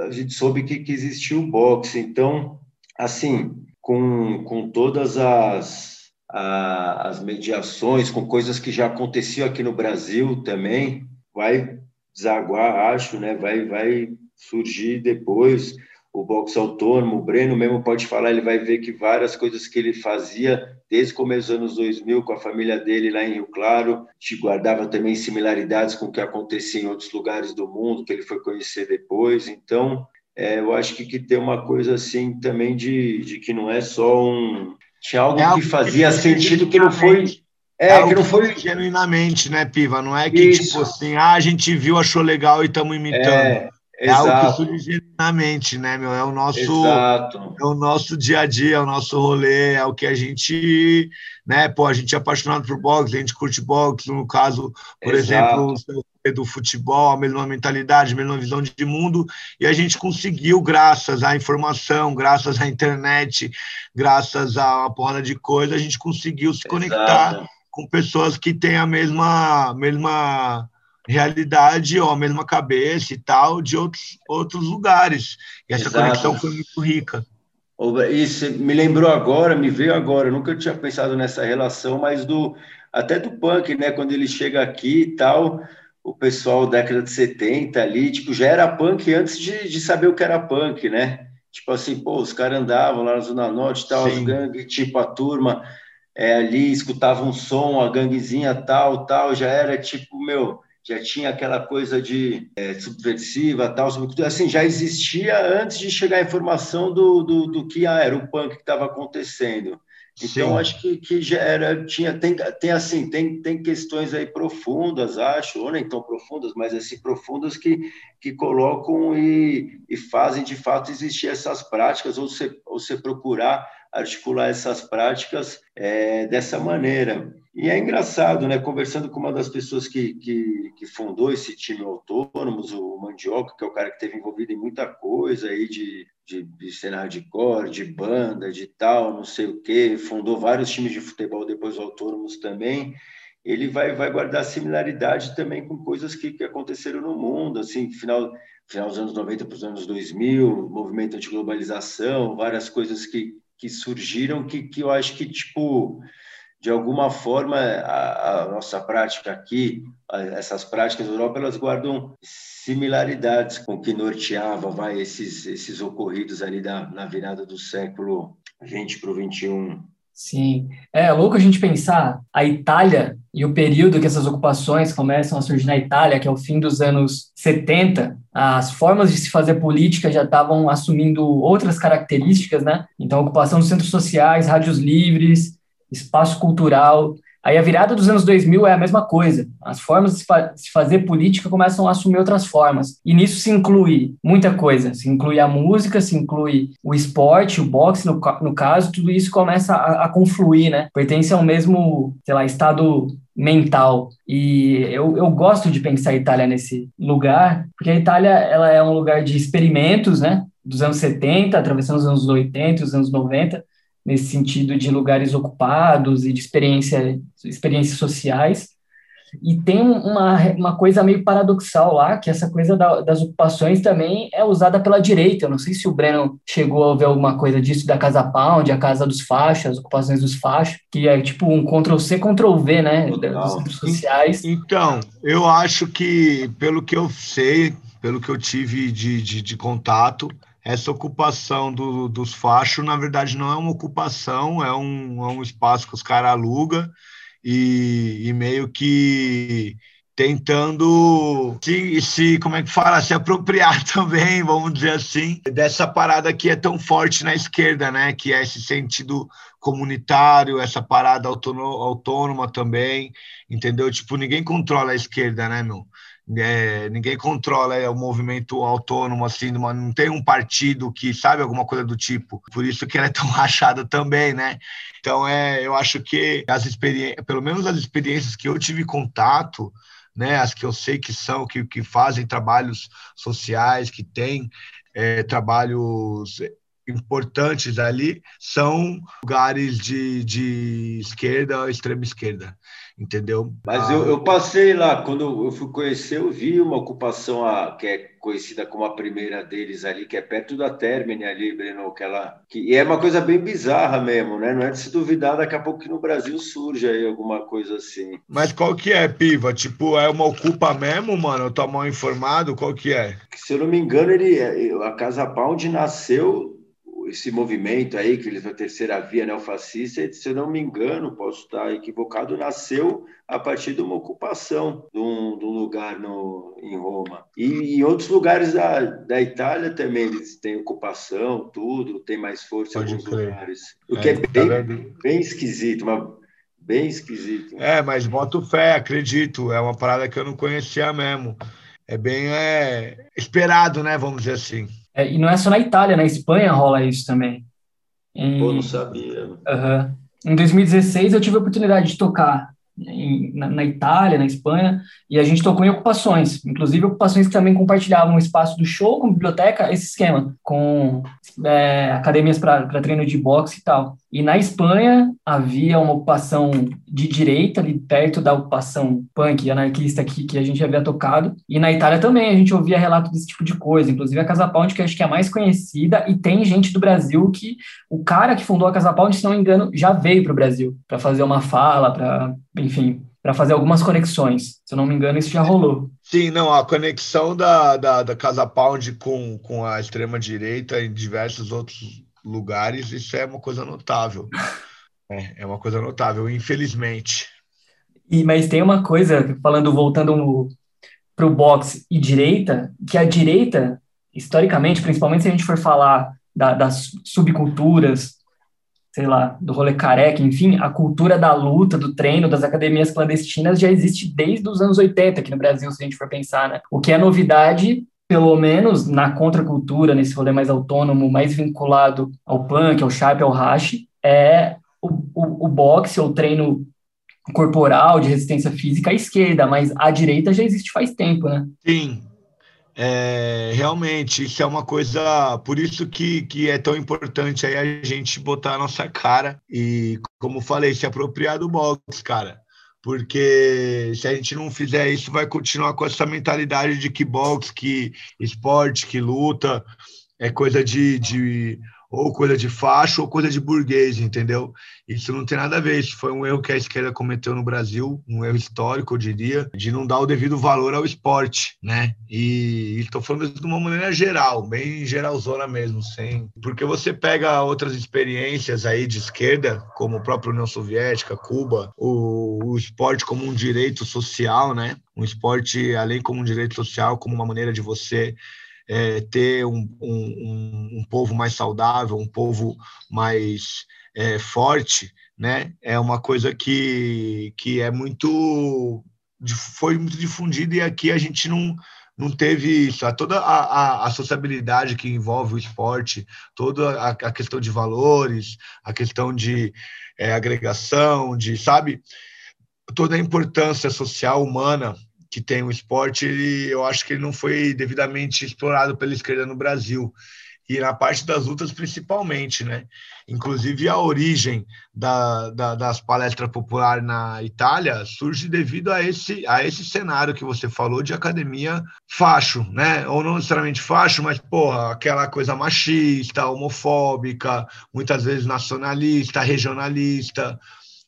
a gente soube que, que existia o boxe. Então, assim, com, com todas as, a, as mediações, com coisas que já aconteciam aqui no Brasil também, vai desaguar, acho, né? vai, vai surgir depois o boxe autônomo, o Breno mesmo pode falar, ele vai ver que várias coisas que ele fazia desde o começo dos anos 2000 com a família dele lá em Rio Claro, te guardava também similaridades com o que acontecia em outros lugares do mundo, que ele foi conhecer depois. Então, é, eu acho que, que tem uma coisa assim também de, de que não é só um... Tinha algo, é algo que fazia que sentido que não foi...
É, é que não foi genuinamente, né, Piva? Não é que, Isso. tipo assim, ah, a gente viu, achou legal e estamos imitando. É. É Exato. algo que surge genuinamente, né, meu? É o nosso, Exato. é o nosso dia a dia, é o nosso rolê, é o que a gente, né? Pô, a gente é apaixonado por boxe, a gente curte boxe, no caso, por Exato. exemplo, do futebol, a mesma mentalidade, a mesma visão de mundo, e a gente conseguiu, graças à informação, graças à internet, graças a uma porrada de coisa, a gente conseguiu se conectar com pessoas que têm a mesma, mesma realidade ou a mesma cabeça e tal de outros, outros lugares. E essa Exato. conexão foi muito rica.
Isso me lembrou agora, me veio agora, eu nunca tinha pensado nessa relação, mas do até do punk, né? Quando ele chega aqui e tal, o pessoal da década de 70 ali, tipo, já era punk antes de, de saber o que era punk, né? Tipo assim, pô, os caras andavam lá na Zona Norte e tal, Sim. as gangues, tipo, a turma é, ali escutava um som, a ganguezinha tal, tal, já era tipo, meu, já tinha aquela coisa de é, subversiva, tal, assim, já existia antes de chegar a informação do, do, do que ah, era o punk que estava acontecendo. Então, Sim. acho que, que já era, tinha, tem, tem assim, tem, tem questões aí profundas, acho, ou nem tão profundas, mas assim, profundas que, que colocam e, e fazem de fato existir essas práticas, ou você, ou você procurar articular essas práticas é, dessa maneira. E é engraçado, né? Conversando com uma das pessoas que, que, que, fundou esse time autônomos, o Mandioca, que é o cara que esteve envolvido em muita coisa aí de, de, de cenário de cor, de banda, de tal, não sei o quê, fundou vários times de futebol depois autônomos também. Ele vai, vai guardar similaridade também com coisas que, que aconteceram no mundo, assim, final, final dos anos 90 para os anos 2000, movimento anti-globalização, várias coisas que, que surgiram que, que eu acho que, tipo, de alguma forma, a, a nossa prática aqui, a, essas práticas da Europa, elas guardam similaridades com o que norteava vai, esses, esses ocorridos ali da, na virada do século XX para o XXI.
Sim, é louco a gente pensar a Itália e o período que essas ocupações começam a surgir na Itália, que é o fim dos anos 70, as formas de se fazer política já estavam assumindo outras características, né? Então, ocupação dos centros sociais, rádios livres, espaço cultural, Aí a virada dos anos 2000 é a mesma coisa. As formas de se, fa se, fazer política começam a assumir outras formas. E nisso se inclui muita coisa. Se inclui a música, se inclui o esporte, o boxe, no, no caso, tudo isso começa a, a confluir, né? Pertence ao mesmo, sei lá, estado mental. E eu, eu gosto de pensar a Itália nesse lugar, porque a Itália ela é um lugar de experimentos, né? Dos anos 70, atravessando os anos 80, os anos 90, nesse sentido de lugares ocupados e de experiência, experiências sociais. E tem uma, uma coisa meio paradoxal lá, que essa coisa da, das ocupações também é usada pela direita. Eu não sei se o Breno chegou a ver alguma coisa disso da Casa Pound, a Casa dos Fachos, as ocupações dos fachos, que é tipo um Ctrl-C, Ctrl-V, né, dos sociais.
Então, eu acho que, pelo que eu sei, pelo que eu tive de, de, de contato, essa ocupação do, dos fachos, na verdade, não é uma ocupação, é um, é um espaço que os caras alugam e, e meio que tentando se, se, como é que fala, se apropriar também, vamos dizer assim, dessa parada que é tão forte na esquerda, né? Que é esse sentido comunitário, essa parada autônoma também, entendeu? Tipo, ninguém controla a esquerda, né, meu? É, ninguém controla é, o movimento autônomo, assim, não tem um partido que sabe alguma coisa do tipo. Por isso que ela é tão rachada também, né? Então, é, eu acho que as experiências, pelo menos as experiências que eu tive contato, né, as que eu sei que são, que, que fazem trabalhos sociais, que têm é, trabalhos importantes ali, são lugares de, de esquerda, extrema esquerda entendeu?
Mas eu, eu, passei lá, quando eu fui conhecer, eu vi uma ocupação a, que é conhecida como a primeira deles ali, que é perto da Termine ali, Breno, aquela, que, e é uma coisa bem bizarra mesmo, né? Não é de se duvidar daqui a pouco que no Brasil surge aí alguma coisa assim.
Mas qual que é, Piva? Tipo, é uma ocupa mesmo, mano? Eu tô mal informado, qual que é?
Se eu não me engano, ele, a Casa Pound nasceu esse movimento aí, que eles a terceira via neofascista, se eu não me engano, posso estar equivocado, nasceu a partir de uma ocupação de um, de um lugar no, em Roma. E em outros lugares da, da Itália também eles têm ocupação, tudo, tem mais força Pode em alguns crer. lugares. O é, que é, é bem, bem esquisito, mas bem esquisito.
É, mas boto fé, acredito. É uma parada que eu não conhecia mesmo. É bem é, esperado, né? Vamos dizer assim.
É, e não é só na Itália, na Espanha rola isso também.
Em, Pô, não sabia.
Em 2016 eu tive a oportunidade de tocar em, na, na, Itália, na Espanha, e a gente tocou em ocupações, inclusive ocupações que também compartilhavam o espaço do show com biblioteca, esse esquema, com é, academias para treino de boxe e tal. E na Espanha havia uma ocupação de direita, ali perto da ocupação punk, anarquista aqui, que a gente havia tocado. E na Itália também a gente ouvia relato desse tipo de coisa, inclusive a Casa Pound, que acho que é a mais conhecida, e tem gente do Brasil que o cara que fundou a Casa Pound, se não me engano, já veio para o Brasil para fazer uma fala, para, enfim, para fazer algumas conexões. Se eu não me engano, isso já rolou.
Sim, não, a conexão da, da, da Casa Pound com, com a extrema-direita em diversos outros lugares, isso é uma coisa notável. É, é uma coisa notável, infelizmente.
E, mas tem uma coisa, falando, voltando para o boxe e direita, que a direita, historicamente, principalmente se a gente for falar da, das subculturas, sei lá, do rolê careca, enfim, a cultura da luta, do treino, das academias clandestinas já existe desde os anos 80 aqui no Brasil, se a gente for pensar, né? O que é novidade pelo menos na contracultura, nesse rolê mais autônomo, mais vinculado ao punk, ao sharp, ao hash, é o, o, o boxe, ou treino corporal, de resistência física à esquerda, mas à direita já existe faz tempo, né?
Sim, é, realmente, isso é uma coisa, por isso que, que é tão importante aí a gente botar a nossa cara e, como falei, se apropriar do boxe, cara porque se a gente não fizer isso, vai continuar com essa mentalidade de que boxe, que esporte, que luta é coisa de, de ou coisa de facho ou coisa de burguês, entendeu? Isso não tem nada a ver. Isso foi um erro que a esquerda cometeu no Brasil, um erro histórico, eu diria, de não dar o devido valor ao esporte, né? E estou falando de uma maneira geral, bem geralzona mesmo, sem. Porque você pega outras experiências aí de esquerda, como o próprio União Soviética, Cuba, o, o esporte como um direito social, né? Um esporte, além como um direito social, como uma maneira de você é, ter um, um, um, povo mais saudável, um povo mais é, forte, né? É uma coisa que, que é muito foi muito difundida e aqui a gente não não teve isso. Toda a, a, a sociabilidade que envolve o esporte, toda a, a questão de valores, a questão de é, agregação, de, sabe, toda a importância social humana que tem o esporte, ele, eu acho que ele não foi devidamente explorado pela esquerda no Brasil. E na parte das lutas, principalmente, né? Inclusive, a origem da, da, das palestras populares na Itália surge devido a esse, a esse cenário que você falou de academia facho, né? Ou não necessariamente facho, mas, porra, aquela coisa machista, homofóbica, muitas vezes nacionalista, regionalista,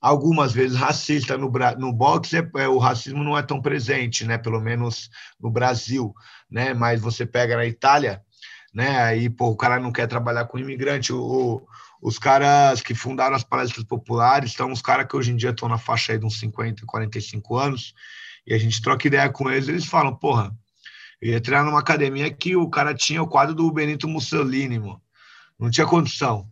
algumas vezes racista no, no boxe é, é, o racismo não é tão presente né pelo menos no Brasil né mas você pega na Itália né? Aí, pô, o cara não quer trabalhar com imigrante. O, os caras que fundaram as palestras populares são os caras que hoje em dia estão na faixa aí de uns 50, 45 anos, e a gente troca ideia com eles, eles falam, porra, eu ia treinar numa academia que o cara tinha o quadro do Benito Mussolini, mano. não tinha condição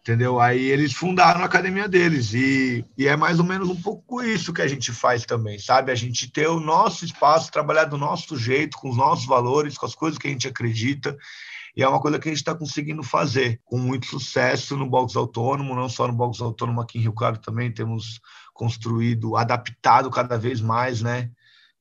entendeu? Aí eles fundaram a academia deles e, e é mais ou menos um pouco isso que a gente faz também, sabe? A gente ter o nosso espaço, trabalhar do nosso jeito, com os nossos valores, com as coisas que a gente acredita. E é uma coisa que a gente está conseguindo fazer com muito sucesso no box autônomo, não só no box autônomo aqui em Rio Claro também temos construído, adaptado cada vez mais, né?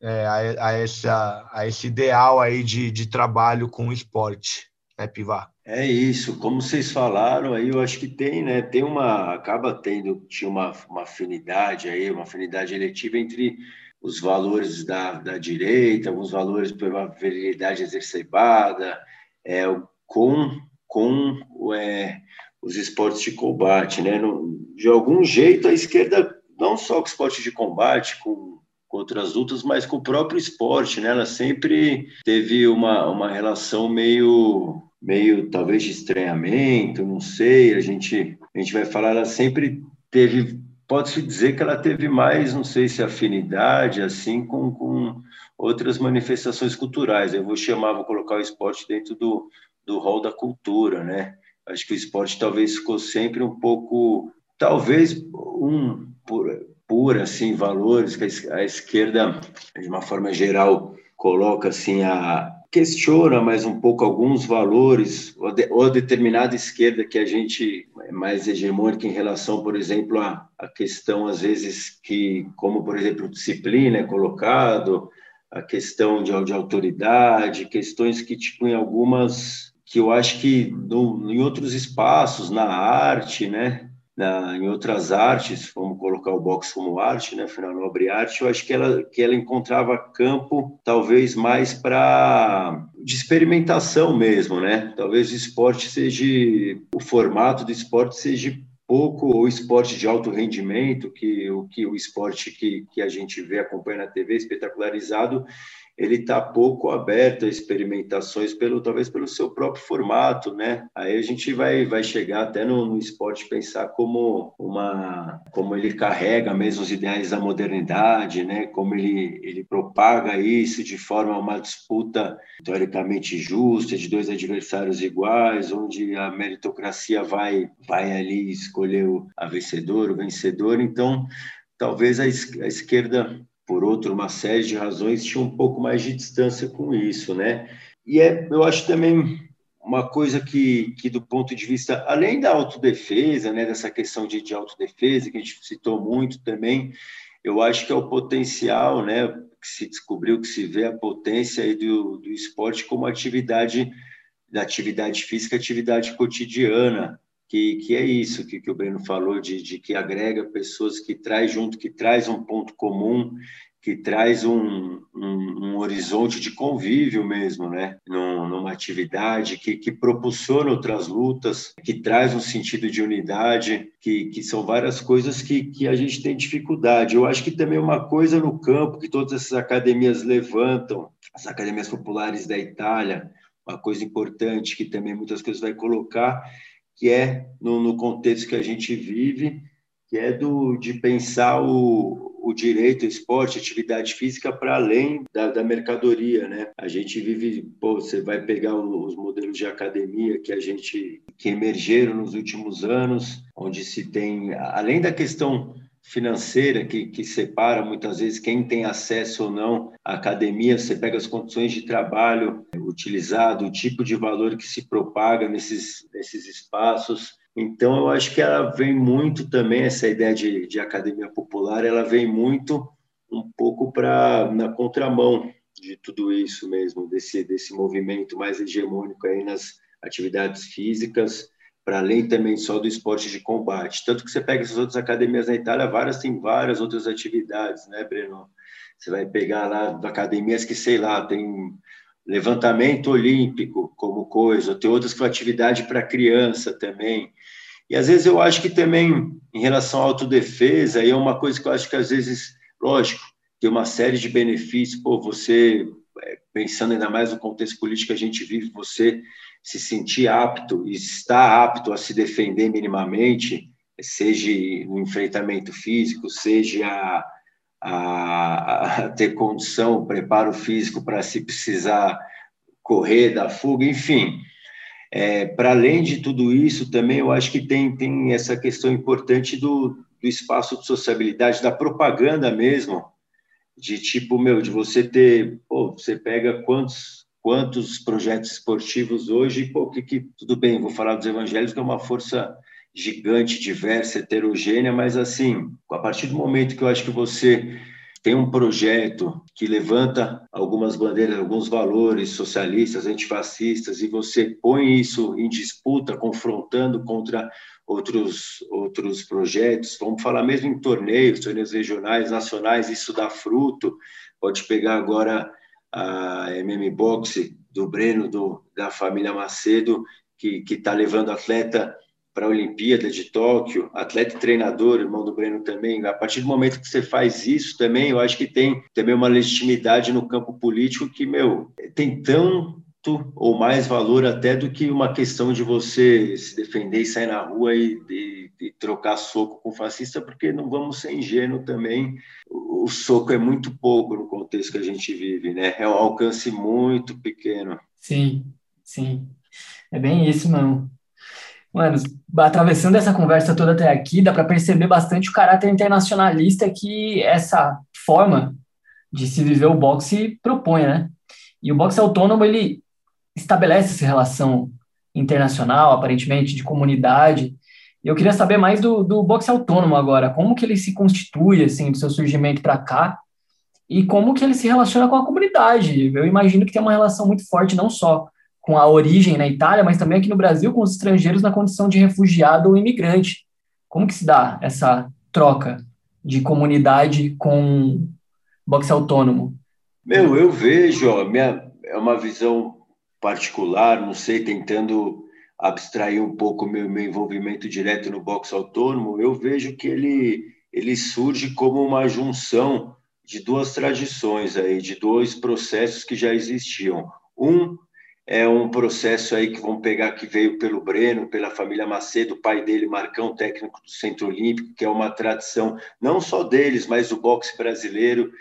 É, a, a, essa, a esse ideal aí de, de trabalho com o esporte, né, Pivar?
É isso, como vocês falaram aí, eu acho que tem, né? Tem uma, acaba tendo, tinha uma, uma afinidade aí, uma afinidade eletiva entre os valores da, da direita, alguns valores pela virilidade exacerbada, é, com, com é, os esportes de combate, né? De algum jeito, a esquerda, não só com esporte de combate, com, com outras lutas, mas com o próprio esporte, né? Ela sempre teve uma, uma relação meio meio talvez de estranhamento, não sei, a gente a gente vai falar, ela sempre teve, pode-se dizer que ela teve mais, não sei se afinidade assim com, com outras manifestações culturais. Eu vou chamar, vou colocar o esporte dentro do do rol da cultura, né? Acho que o esporte talvez ficou sempre um pouco, talvez um por, por assim valores que a esquerda de uma forma geral coloca assim a questiona mais um pouco alguns valores ou, de, ou determinada esquerda que a gente é mais hegemônica em relação, por exemplo, a questão às vezes que, como por exemplo, disciplina é colocado, a questão de, de autoridade, questões que tipo em algumas que eu acho que no, em outros espaços, na arte, né, na, em outras artes, vamos colocar o boxe como arte, né, afinal, nobre arte, eu acho que ela, que ela encontrava campo talvez mais para de experimentação mesmo, né? Talvez o esporte seja, o formato do esporte seja pouco o esporte de alto rendimento, que o que o esporte que, que a gente vê, acompanha na TV, espetacularizado, ele está pouco aberto a experimentações pelo talvez pelo seu próprio formato, né? Aí a gente vai vai chegar até no, no esporte pensar como uma como ele carrega mesmo os ideais da modernidade, né? Como ele ele propaga isso de forma uma disputa teoricamente justa de dois adversários iguais, onde a meritocracia vai vai ali escolher a vencedor, o vencedor. Então, talvez a esquerda por outro, uma série de razões, tinha um pouco mais de distância com isso, né? E é, eu acho também uma coisa que, que do ponto de vista, além da autodefesa, né, dessa questão de, de autodefesa, que a gente citou muito também, eu acho que é o potencial, né, que se descobriu, que se vê a potência aí do, do esporte como atividade, da atividade física, atividade cotidiana, que, que é isso que, que o Breno falou, de, de que agrega pessoas, que traz junto, que traz um ponto comum, que traz um, um, um horizonte de convívio mesmo, né? Num, numa atividade que, que propulsiona outras lutas, que traz um sentido de unidade, que, que são várias coisas que, que a gente tem dificuldade. Eu acho que também uma coisa no campo que todas essas academias levantam, as academias populares da Itália, uma coisa importante que também muitas coisas vai colocar que é no, no contexto que a gente vive, que é do, de pensar o, o direito, o esporte, atividade física para além da, da, mercadoria, né? A gente vive, pô, você vai pegar os modelos de academia que a gente que emergeram nos últimos anos, onde se tem, além da questão financeira que, que separa muitas vezes quem tem acesso ou não à academia, você pega as condições de trabalho utilizado, o tipo de valor que se propaga nesses, nesses espaços. Então, eu acho que ela vem muito também, essa ideia de, de academia popular, ela vem muito um pouco para na contramão de tudo isso mesmo, desse, desse movimento mais hegemônico aí nas atividades físicas, para além também só do esporte de combate. Tanto que você pega essas outras academias na Itália, várias têm várias outras atividades, né, Breno? Você vai pegar lá academias que, sei lá, tem levantamento olímpico como coisa, tem outras com atividade para criança também. E às vezes eu acho que também, em relação à autodefesa, aí é uma coisa que eu acho que às vezes, lógico, tem uma série de benefícios, pô, você é, pensando ainda mais no contexto político que a gente vive, você se sentir apto e estar apto a se defender minimamente, seja no enfrentamento físico, seja a, a, a ter condição, preparo físico para se precisar correr da fuga, enfim. É, para além de tudo isso, também eu acho que tem, tem essa questão importante do, do espaço de sociabilidade, da propaganda mesmo, de tipo, meu, de você ter, pô, você pega quantos quantos projetos esportivos hoje, pô, que, que tudo bem, vou falar dos evangelhos, que é uma força gigante, diversa, heterogênea, mas assim, a partir do momento que eu acho que você tem um projeto que levanta algumas bandeiras, alguns valores socialistas, antifascistas, e você põe isso em disputa, confrontando contra outros, outros projetos, vamos falar mesmo em torneios, torneios regionais, nacionais, isso dá fruto. Pode pegar agora a MM Boxe do Breno, do, da família Macedo, que está levando atleta para a Olimpíada de Tóquio, atleta e treinador, irmão do Breno também. A partir do momento que você faz isso também, eu acho que tem também uma legitimidade no campo político que, meu, tem tanto ou mais valor até do que uma questão de você se defender e sair na rua e, e, e trocar soco com fascista, porque não vamos ser ingênuos também. O, soco é muito pouco no contexto que a gente vive, né? É um alcance muito pequeno.
Sim, sim. É bem isso, mano. Mano, atravessando essa conversa toda até aqui, dá para perceber bastante o caráter internacionalista que essa forma de se viver o boxe propõe, né? E o boxe autônomo, ele estabelece essa relação internacional, aparentemente, de comunidade. E eu queria saber mais do, do boxe autônomo agora, como que ele se constitui, assim, do seu surgimento para cá, e como que ele se relaciona com a comunidade. Eu imagino que tem uma relação muito forte, não só com a origem na Itália, mas também aqui no Brasil com os estrangeiros na condição de refugiado ou imigrante. Como que se dá essa troca de comunidade com boxe autônomo?
Meu, eu vejo, ó, minha, é uma visão particular, não sei, tentando abstrair um pouco meu, meu envolvimento direto no boxe autônomo, eu vejo que ele, ele surge como uma junção de duas tradições aí, de dois processos que já existiam. Um é um processo aí que vamos pegar que veio pelo Breno, pela família Macedo, pai dele, Marcão, técnico do Centro Olímpico, que é uma tradição não só deles, mas do boxe brasileiro,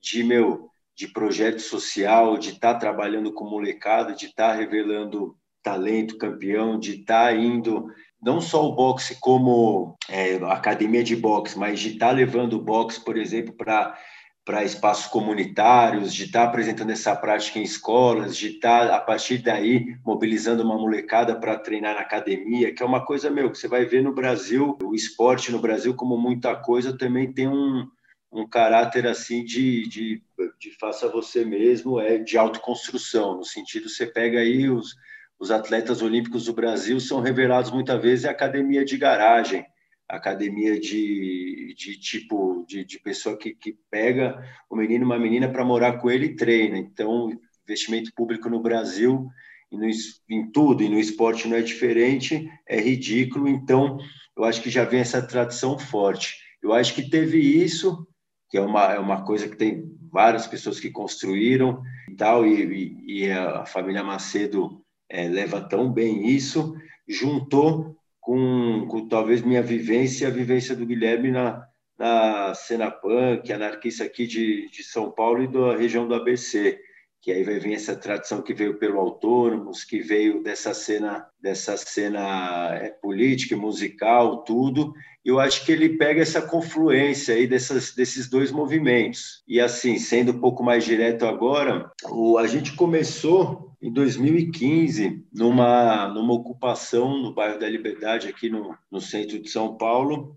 de meu de projeto social, de estar tá trabalhando com molecada, de estar tá revelando talento campeão, de estar tá indo não só o boxe como é, academia de boxe, mas de estar tá levando o boxe, por exemplo, para para espaços comunitários, de estar tá apresentando essa prática em escolas, de estar, tá, a partir daí, mobilizando uma molecada para treinar na academia, que é uma coisa, meu, que você vai ver no Brasil, o esporte no Brasil, como muita coisa, também tem um, um caráter assim de, de, de faça você mesmo, é de autoconstrução, no sentido, você pega aí os, os atletas olímpicos do Brasil são revelados muitas vezes em academia de garagem, academia de, de tipo de, de pessoa que, que pega o menino uma menina para morar com ele e treina. Então, investimento público no Brasil e no, em tudo e no esporte não é diferente, é ridículo. Então, eu acho que já vem essa tradição forte. Eu acho que teve isso, que é uma, é uma coisa que tem várias pessoas que construíram e tal, e, e, e a família Macedo é, leva tão bem isso, juntou com, com talvez minha vivência e a vivência do Guilherme na, na cena punk, anarquista aqui de, de São Paulo e da região do ABC que aí vai vir essa tradição que veio pelo Autônomos, que veio dessa cena, dessa cena é, política e musical, tudo. Eu acho que ele pega essa confluência aí dessas, desses dois movimentos. E assim, sendo um pouco mais direto agora, o, a gente começou em 2015 numa, numa ocupação no bairro da Liberdade, aqui no, no centro de São Paulo,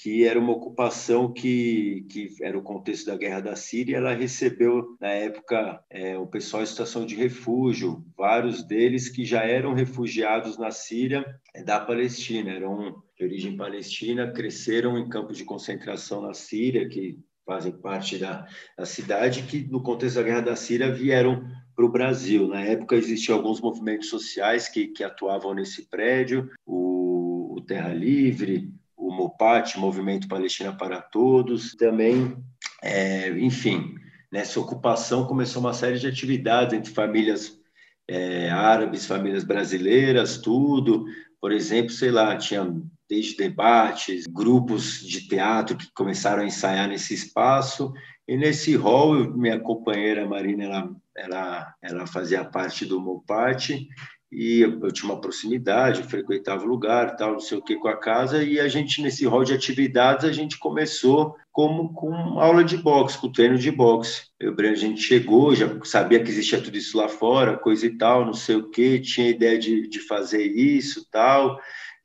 que era uma ocupação que, que era o contexto da guerra da Síria. Ela recebeu, na época, é, o pessoal em situação de refúgio, vários deles que já eram refugiados na Síria é, da Palestina, eram de origem palestina, cresceram em campos de concentração na Síria, que fazem parte da, da cidade, que no contexto da guerra da Síria vieram para o Brasil. Na época existiam alguns movimentos sociais que, que atuavam nesse prédio, o, o Terra Livre, MOPAT, Movimento Palestina para Todos, também, é, enfim, nessa ocupação começou uma série de atividades entre famílias é, árabes, famílias brasileiras, tudo. Por exemplo, sei lá, tinha desde debates, grupos de teatro que começaram a ensaiar nesse espaço. E nesse hall, minha companheira Marina, ela, ela, ela fazia parte do Mopate e eu, eu, tinha uma proximidade, frequentava o lugar, tal, não sei o que com a casa, e a gente, nesse rol de atividades, a gente começou como com aula de boxe, com treino de boxe. Eu, a gente chegou, já sabia que existia tudo isso lá fora, coisa e tal, não sei o que, tinha ideia de, de fazer isso, tal,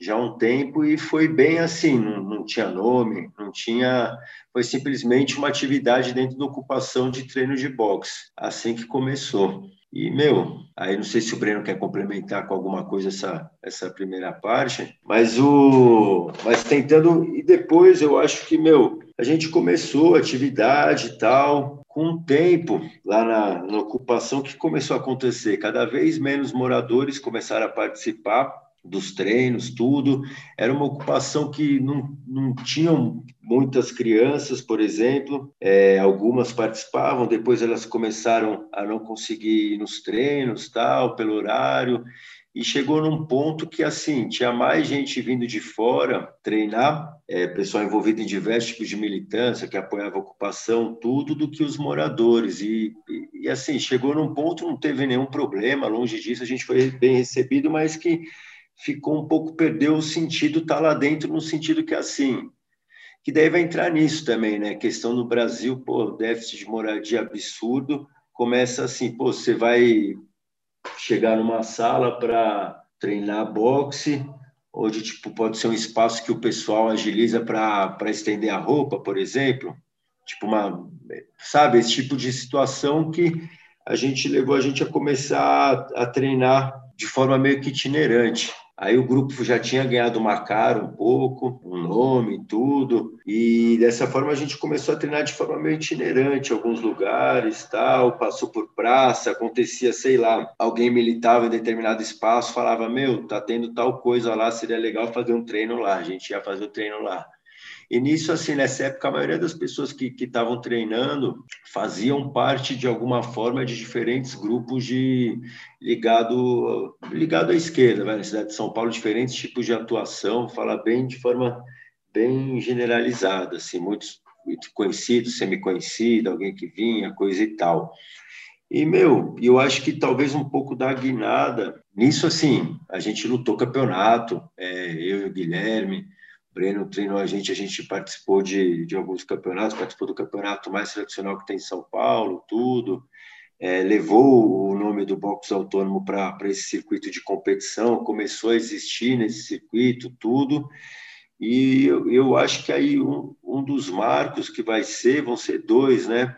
já há um tempo, e foi bem assim, não, não tinha nome, não tinha... Foi simplesmente uma atividade dentro da ocupação de treino de boxe, assim que começou. E, meu, aí não sei se o Breno quer complementar com alguma coisa essa, essa primeira parte, mas o. Mas tentando. E depois eu acho que, meu, a gente começou a atividade e tal, com o tempo lá na, na ocupação que começou a acontecer. Cada vez menos moradores começaram a participar dos treinos, tudo. Era uma ocupação que não, não tinham muitas crianças, por exemplo. É, algumas participavam, depois elas começaram a não conseguir ir nos treinos, tal, pelo horário. E chegou num ponto que, assim, tinha mais gente vindo de fora treinar, é, pessoal envolvido em diversos tipos de militância, que apoiava a ocupação, tudo, do que os moradores. E, e, e assim, chegou num ponto, não teve nenhum problema, longe disso, a gente foi bem recebido, mas que ficou um pouco, perdeu o sentido tá lá dentro, no sentido que assim, que daí vai entrar nisso também, né? Questão no Brasil, pô, déficit de moradia absurdo, começa assim, pô, você vai chegar numa sala para treinar boxe, onde tipo pode ser um espaço que o pessoal agiliza para estender a roupa, por exemplo, tipo uma, sabe, esse tipo de situação que a gente levou a gente a começar a, a treinar de forma meio que itinerante. Aí o grupo já tinha ganhado uma cara um pouco, um nome, tudo, e dessa forma a gente começou a treinar de forma meio itinerante, alguns lugares, tal, passou por praça, acontecia, sei lá, alguém militava em determinado espaço, falava, meu, tá tendo tal coisa lá, seria legal fazer um treino lá, a gente ia fazer o treino lá. E nisso, assim, nessa época, a maioria das pessoas que estavam treinando faziam parte, de alguma forma, de diferentes grupos de ligado, ligado à esquerda, né? na cidade de São Paulo, diferentes tipos de atuação, fala bem de forma bem generalizada, assim, muitos conhecidos, semi-conhecido, alguém que vinha, coisa e tal. E, meu, eu acho que talvez um pouco da guinada, nisso, assim, a gente lutou campeonato, é, eu e o Guilherme, Breno treinou a gente, a gente participou de, de alguns campeonatos, participou do campeonato mais tradicional que tem em São Paulo, tudo. É, levou o nome do boxe autônomo para esse circuito de competição, começou a existir nesse circuito, tudo. E eu, eu acho que aí um, um dos marcos que vai ser, vão ser dois, né?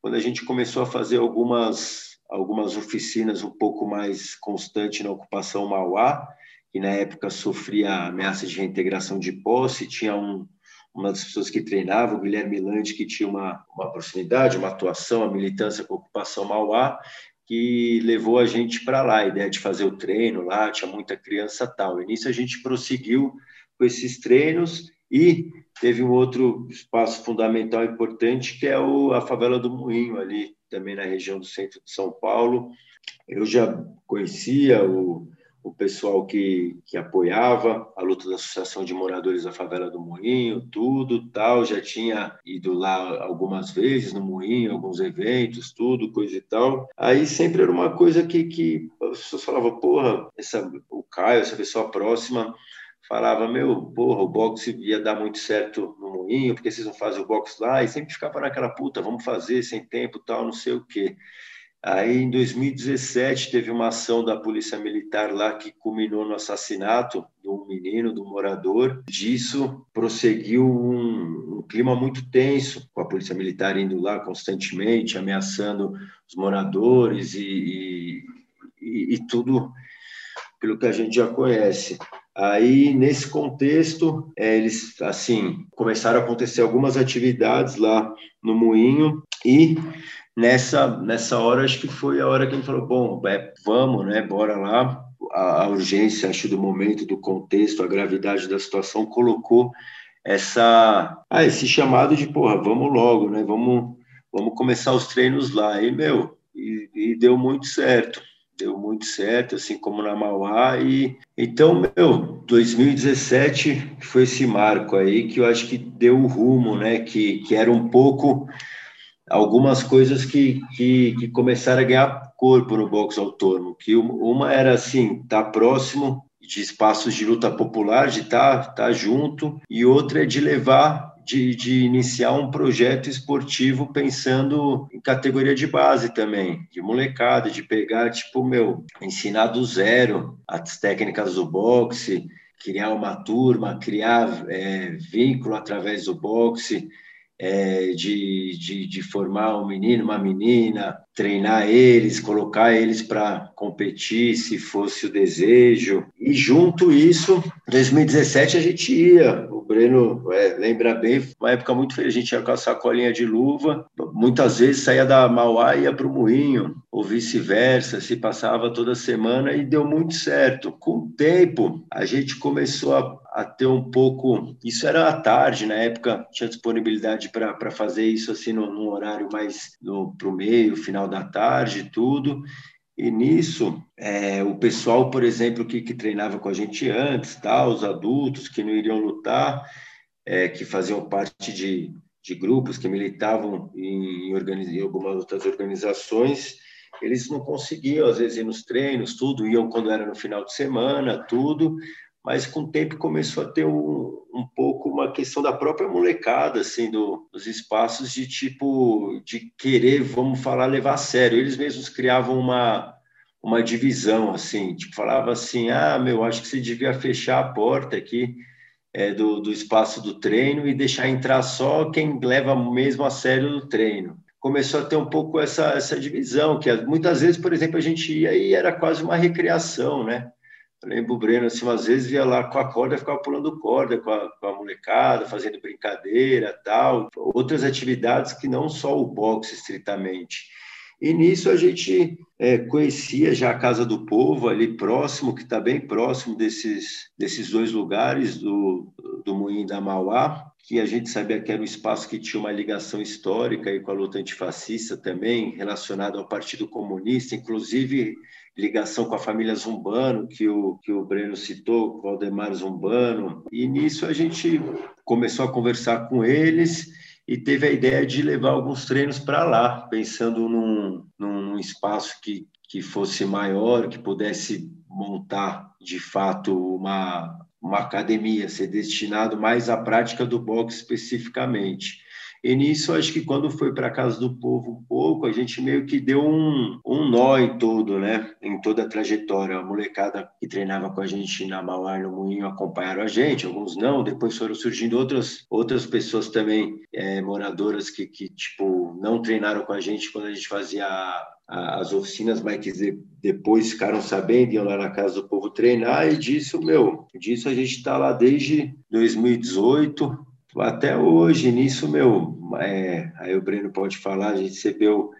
Quando a gente começou a fazer algumas, algumas oficinas um pouco mais constante na ocupação Mauá, que na época sofria ameaça de reintegração de posse, tinha um, uma das pessoas que treinava, o Guilherme Lante, que tinha uma, uma proximidade, uma atuação, a militância com a ocupação Mauá, que levou a gente para lá, a ideia de fazer o treino lá, tinha muita criança tal. E nisso a gente prosseguiu com esses treinos e teve um outro espaço fundamental importante, que é o, a favela do Moinho, ali também na região do centro de São Paulo. Eu já conhecia o o pessoal que, que apoiava a luta da Associação de Moradores da Favela do Moinho, tudo, tal, já tinha ido lá algumas vezes no Moinho, alguns eventos, tudo, coisa e tal. Aí sempre era uma coisa que, que as pessoas falavam, porra, essa, o Caio, essa pessoa próxima, falava, meu, porra, o boxe ia dar muito certo no Moinho, porque vocês não fazem o boxe lá? E sempre ficava naquela puta, vamos fazer sem tempo, tal, não sei o quê. Aí, em 2017, teve uma ação da Polícia Militar lá que culminou no assassinato de um menino, de um morador. Disso prosseguiu um, um, clima muito tenso, com a Polícia Militar indo lá constantemente, ameaçando os moradores e, e, e tudo pelo que a gente já conhece. Aí, nesse contexto, é, eles, assim, começaram a acontecer algumas atividades lá no Moinho e nessa nessa hora acho que foi a hora que ele falou bom é, vamos né bora lá a, a, urgência acho do momento do contexto a gravidade da situação colocou essa ah, esse chamado de porra vamos logo né vamos vamos começar os treinos lá. E, meu, e, e deu muito certo deu muito certo, assim como na Mauá. E então, meu, 2017 foi esse marco aí que eu acho que deu o rumo, né? Que, que era um pouco algumas coisas que, que, que começaram a ganhar corpo no boxe autônomo. Que uma era assim, estar tá próximo de espaços de luta popular, de estar tá, tá junto, e outra é de levar de, de, iniciar um projeto esportivo pensando em categoria de base também, de molecada, de pegar, tipo, meu, ensinar do zero as técnicas do boxe, criar uma turma, criar é, vínculo através do boxe, é, de, de, de, formar um menino, uma menina, treinar eles, colocar eles para competir, se fosse o desejo. E junto isso, 2017 a gente ia. O Breno é, lembra bem, uma época muito feliz. A gente ia com a sacolinha de luva, muitas vezes saía da Mauá e ia para o Moinho, ou vice-versa, se passava toda semana e deu muito certo. Com o tempo, a gente começou a a ter um pouco. Isso era à tarde, na época tinha disponibilidade para fazer isso assim num, num horário mais para o meio, final da tarde, tudo. E nisso, é, o pessoal, por exemplo, que, que treinava com a gente antes, tá, os adultos que não iriam lutar, é, que faziam parte de, de grupos que militavam em, em, em algumas outras organizações, eles não conseguiam, às vezes, ir nos treinos, tudo, iam quando era no final de semana, tudo, mas com o tempo começou a ter um, um pouco uma questão da própria molecada, assim, do, dos espaços de tipo, de querer, vamos falar, levar a sério. Eles mesmos criavam uma, uma divisão, assim, tipo, falava assim, ah, meu, acho que você devia fechar a porta aqui é, do, do espaço do treino e deixar entrar só quem leva mesmo a sério o treino. Começou a ter um pouco essa, essa divisão, que muitas vezes, por exemplo, a gente ia e era quase uma recreação, né? Lembro o Breno, assim, às vezes ia lá com a corda, ficava pulando corda com a, com a molecada, fazendo brincadeira, tal. Outras atividades que não só o boxe, estritamente. E nisso a gente é, conhecia já a Casa do Povo, ali próximo, que está bem próximo desses, desses dois lugares, do, do Moinho da Mauá, que a gente sabia que era um espaço que tinha uma ligação histórica aí com a luta antifascista também, relacionada ao Partido Comunista, inclusive ligação com a família Zumbano, que o, que o Breno citou, Valdemar Zumbano. E nisso a gente começou a conversar com eles e teve a ideia de levar alguns treinos para lá, pensando num, num espaço que, que fosse maior, que pudesse montar de fato uma, uma academia, ser destinado mais à prática do boxe especificamente. E nisso, acho que quando foi para a Casa do Povo um pouco, a gente meio que deu um, um nó em todo, né? Em toda a trajetória. A molecada que treinava com a gente na Mauá no Moinho acompanharam a gente, alguns não. Depois foram surgindo outras, outras pessoas também, é, moradoras, que, que, tipo, não treinaram com a gente quando a gente fazia as oficinas, mas que depois ficaram sabendo, iam lá na Casa do Povo treinar, e disso, meu, disso a gente está lá desde 2018, até hoje, nisso, meu, é, aí o Breno pode falar, a gente recebeu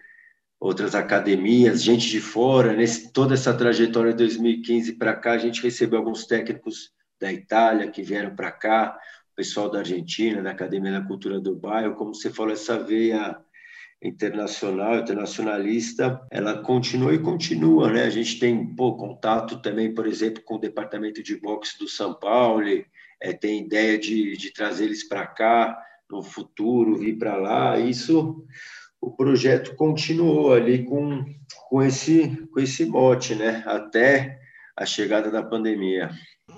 outras academias, gente de fora, nesse toda essa trajetória de 2015 para cá, a gente recebeu alguns técnicos da Itália que vieram para cá, pessoal da Argentina, da Academia da Cultura do Bairro, como você falou, essa veia internacional, internacionalista, ela continua e continua, né? A gente tem pô, contato também, por exemplo, com o departamento de boxe do São Paulo, é, tem ideia de, de trazer eles para cá no futuro, vir para lá. Isso, o projeto continuou ali com, com, esse, com esse mote, né? Até a chegada da pandemia.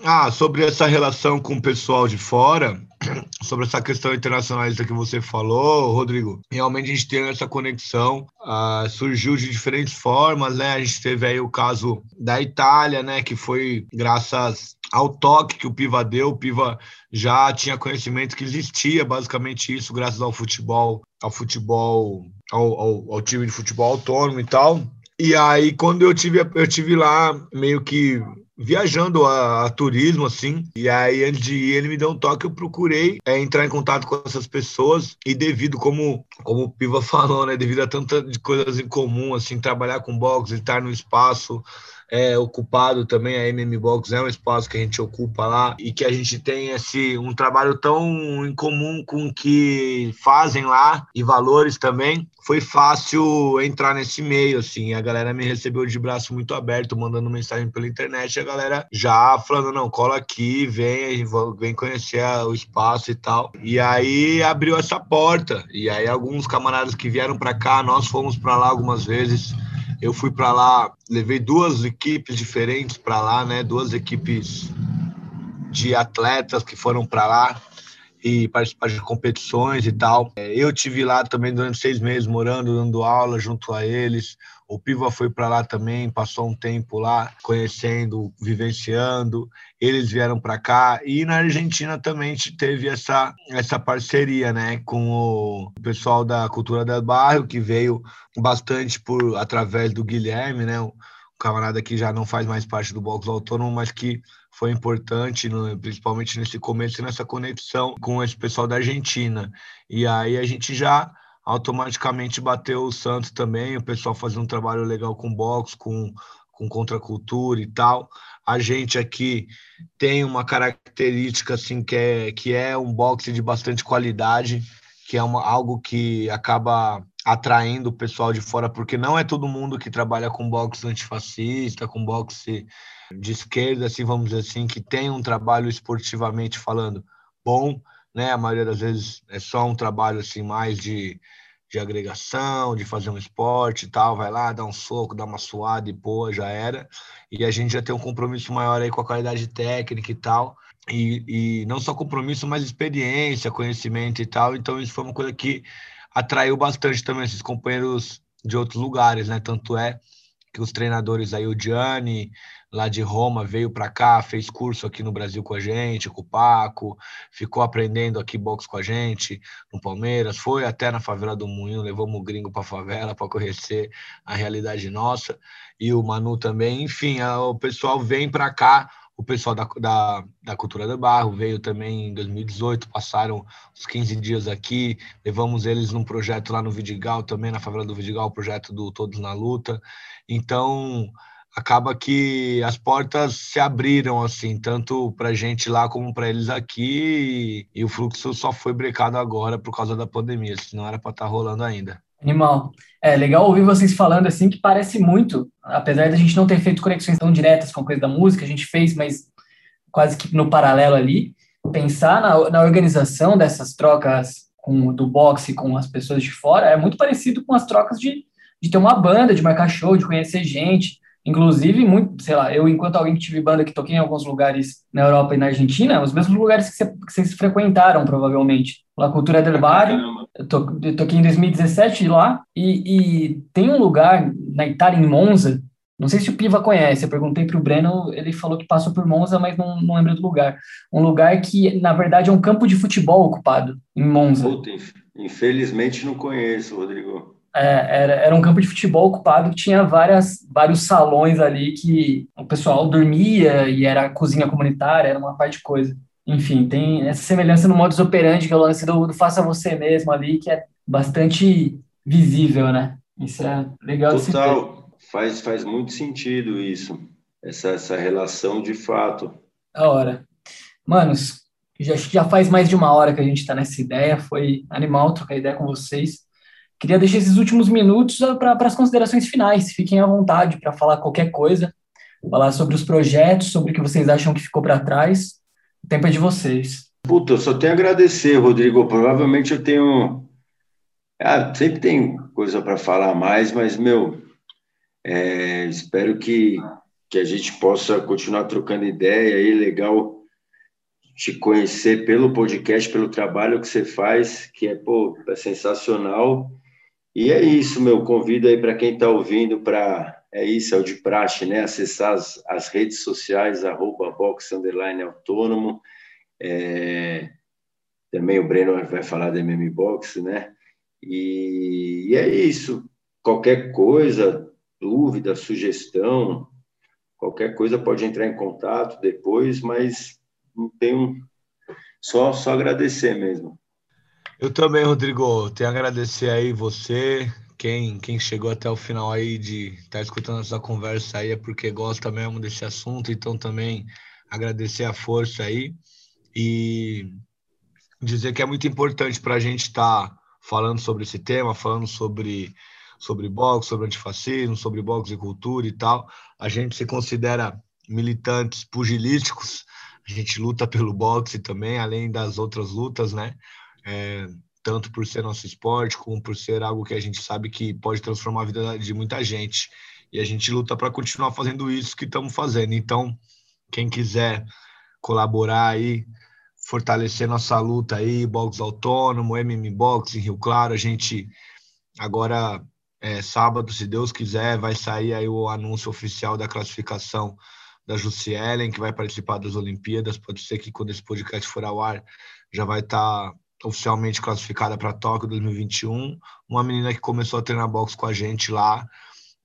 Ah, sobre essa relação com o pessoal de fora, sobre essa questão internacionalista que você falou, Rodrigo, realmente a gente tem essa conexão, ah, surgiu de diferentes formas, né? A gente teve aí o caso da Itália, né? Que foi graças ao toque que o Piva deu, o Piva já tinha conhecimento que existia basicamente isso graças ao futebol, ao futebol, ao, ao, ao time de futebol autônomo e tal. E aí, quando eu tive, eu tive lá meio que viajando a, a, turismo, assim. E aí, antes de ir, ele me deu um toque. Eu procurei é, entrar em contato com essas pessoas. E devido, como, como o Piva falou, né? Devido a tantas coisas em comum, assim, trabalhar com boxe, estar no espaço, é ocupado também, a MM Box é um espaço que a gente ocupa lá e que a gente tem esse um trabalho tão em comum com o que fazem lá e valores também. Foi fácil entrar nesse meio, assim. A galera me recebeu de braço muito aberto, mandando mensagem pela internet. A galera já falando: não, cola aqui, vem, vem conhecer o espaço e tal. E aí abriu essa porta. E aí alguns camaradas que vieram para cá, nós fomos para lá algumas vezes eu fui para lá, levei duas equipes diferentes para lá, né? Duas equipes de atletas que foram para lá e participar de competições e tal. É, eu tive lá também durante seis meses morando, dando aula junto a eles. O Piva foi para lá também, passou um tempo lá, conhecendo, vivenciando. Eles vieram para cá e na Argentina também teve essa essa parceria, né, com o pessoal da Cultura del Barrio que veio bastante por através do Guilherme, né, um camarada que já não faz mais parte do box autônomo, mas que foi importante, principalmente nesse começo, nessa conexão com esse pessoal da Argentina. E aí a gente já automaticamente bateu o Santos também, o pessoal fazendo um trabalho legal com boxe, com, com contracultura e tal. A gente aqui tem uma característica assim que é, que é um boxe de bastante qualidade, que é uma, algo que acaba atraindo o pessoal de fora, porque não é todo mundo que trabalha com boxe antifascista, com boxe de esquerda, assim, vamos dizer assim, que tem um trabalho esportivamente falando bom, né? A maioria das vezes é só um trabalho assim mais de, de agregação, de fazer um esporte e tal, vai lá, dá um soco, dá uma suada e boa, já era. E a gente já tem um compromisso maior aí com a qualidade técnica e tal. E, e não só compromisso, mas experiência, conhecimento e tal. Então isso foi uma coisa que atraiu bastante também esses companheiros de outros lugares, né? Tanto é que os treinadores aí, o Gianni, lá de Roma, veio para cá, fez curso aqui no Brasil com a gente, com o Paco, ficou aprendendo aqui boxe com a gente no Palmeiras, foi até na favela do Moinho, levamos o gringo para a favela para conhecer a realidade nossa, e o Manu também, enfim, o pessoal vem para cá, o pessoal da, da, da Cultura do Barro veio também em 2018, passaram uns 15 dias aqui, levamos eles num projeto lá no Vidigal, também na favela do Vidigal, o projeto do Todos na Luta. Então, acaba que as portas se abriram, assim, tanto para gente lá como para eles aqui, e, e, o fluxo só foi brecado agora por causa da pandemia, senão era para estar tá rolando ainda.
Animal. É legal ouvir vocês falando assim, que parece muito, apesar da gente não ter feito conexões tão diretas com a coisa da música, a gente fez, mas quase que no paralelo ali, pensar na, na organização dessas trocas com, do boxe com as pessoas de fora é muito parecido com as trocas de, de ter uma banda, de marcar show, de conhecer gente, Inclusive, muito, sei lá, eu, enquanto alguém que tive banda que toquei em alguns lugares na Europa e na Argentina, os mesmos lugares que, que vocês frequentaram, provavelmente. La Cultura del Barrio, eu, to, eu toquei em 2017 lá, e, e, tem um lugar na Itália, em Monza, não sei se o Piva conhece, eu perguntei para o Breno, ele falou que passou por Monza, mas não, não lembro do lugar. Um lugar que, na verdade, é um campo de futebol ocupado, em Monza.
Puta, infelizmente não conheço, Rodrigo
é, era, era um campo de futebol ocupado que tinha várias, vários salões ali que o pessoal dormia e era cozinha comunitária, era uma parte de coisa. Enfim, tem essa semelhança no modus operandi, que é o lance do, do faça você mesmo ali, que é bastante visível, né? Isso é legal
Total, faz, faz muito sentido isso, essa, essa relação de fato.
Da hora. Manos, já, já faz mais de uma hora que a gente está nessa ideia, foi animal trocar ideia com vocês. Queria deixar esses últimos minutos para as considerações finais. Fiquem à vontade para falar qualquer coisa, falar sobre os projetos, sobre o que vocês acham que ficou para trás. O tempo é de vocês.
Puta, eu só tenho a agradecer, Rodrigo. Provavelmente eu tenho. Ah, sempre tem coisa para falar mais, mas, meu, é, espero que, que a gente possa continuar trocando ideia aí. Legal te conhecer pelo podcast, pelo trabalho que você faz, que é, pô, é sensacional. E é isso, meu. Convido aí para quem está ouvindo para. É isso, é o de praxe, né? Acessar as, as redes sociais, arroba box underline autônomo. É, também o Breno vai falar da MM Box, né? E, e é isso. Qualquer coisa, dúvida, sugestão, qualquer coisa pode entrar em contato depois, mas não tenho só só agradecer mesmo.
Eu também, Rodrigo, tenho a agradecer aí você, quem, quem chegou até o final aí de estar tá escutando essa conversa aí é porque gosta mesmo desse assunto, então também agradecer a força aí e dizer que é muito importante para a gente estar tá falando sobre esse tema, falando sobre sobre boxe, sobre antifascismo, sobre boxe e cultura e tal. A gente se considera militantes pugilísticos, a gente luta pelo boxe também, além das outras lutas, né? É, tanto por ser nosso esporte, como por ser algo que a gente sabe que pode transformar a vida de muita gente. E a gente luta para continuar fazendo isso que estamos fazendo. Então, quem quiser colaborar aí, fortalecer nossa luta aí, box autônomo, MM Box em Rio Claro, a gente agora é, sábado, se Deus quiser, vai sair aí o anúncio oficial da classificação da Jussielen, que vai participar das Olimpíadas. Pode ser que quando esse podcast for ao ar já vai estar tá oficialmente classificada para Tóquio 2021. Uma menina que começou a treinar boxe com a gente lá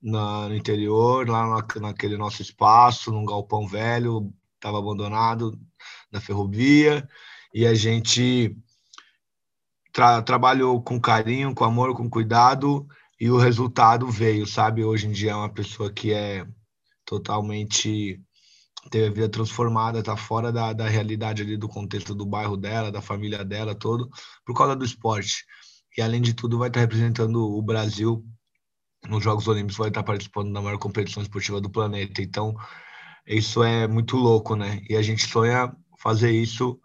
na, no interior, lá na, naquele nosso espaço, num galpão velho, estava abandonado na ferrovia, e a gente tra trabalhou com carinho, com amor, com cuidado, e o resultado veio, sabe? Hoje em dia é uma pessoa que é totalmente teve a vida transformada, está fora da, da realidade ali do contexto do bairro dela, da família dela, todo, por causa do esporte. E além de tudo, vai estar tá representando o Brasil nos Jogos Olímpicos, vai estar tá participando da maior competição esportiva do planeta. Então, isso é muito louco, né? E a gente sonha fazer isso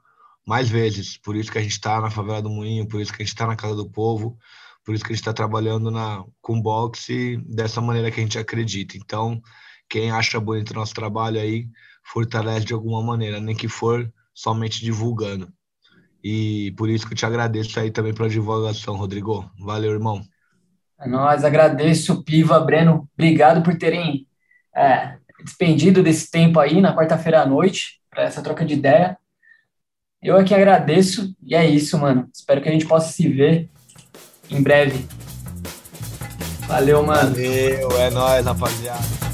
mais vezes. Por isso que a gente está na favela do Moinho, por isso que a gente está na casa do povo, por isso que a gente está trabalhando na, com boxe dessa maneira que a gente acredita. Então, quem acha bonito o nosso trabalho aí, fortalece de alguma maneira, nem que for somente divulgando. E por isso que eu te agradeço aí também pela divulgação, Rodrigo. Valeu, irmão.
É nós agradeço, Piva, Breno. Obrigado por terem é, despendido desse tempo aí na quarta-feira à noite para essa troca de ideia. Eu aqui agradeço e é isso, mano. Espero que a gente possa se ver em breve. Valeu, mano.
Valeu, é nóis, rapaziada.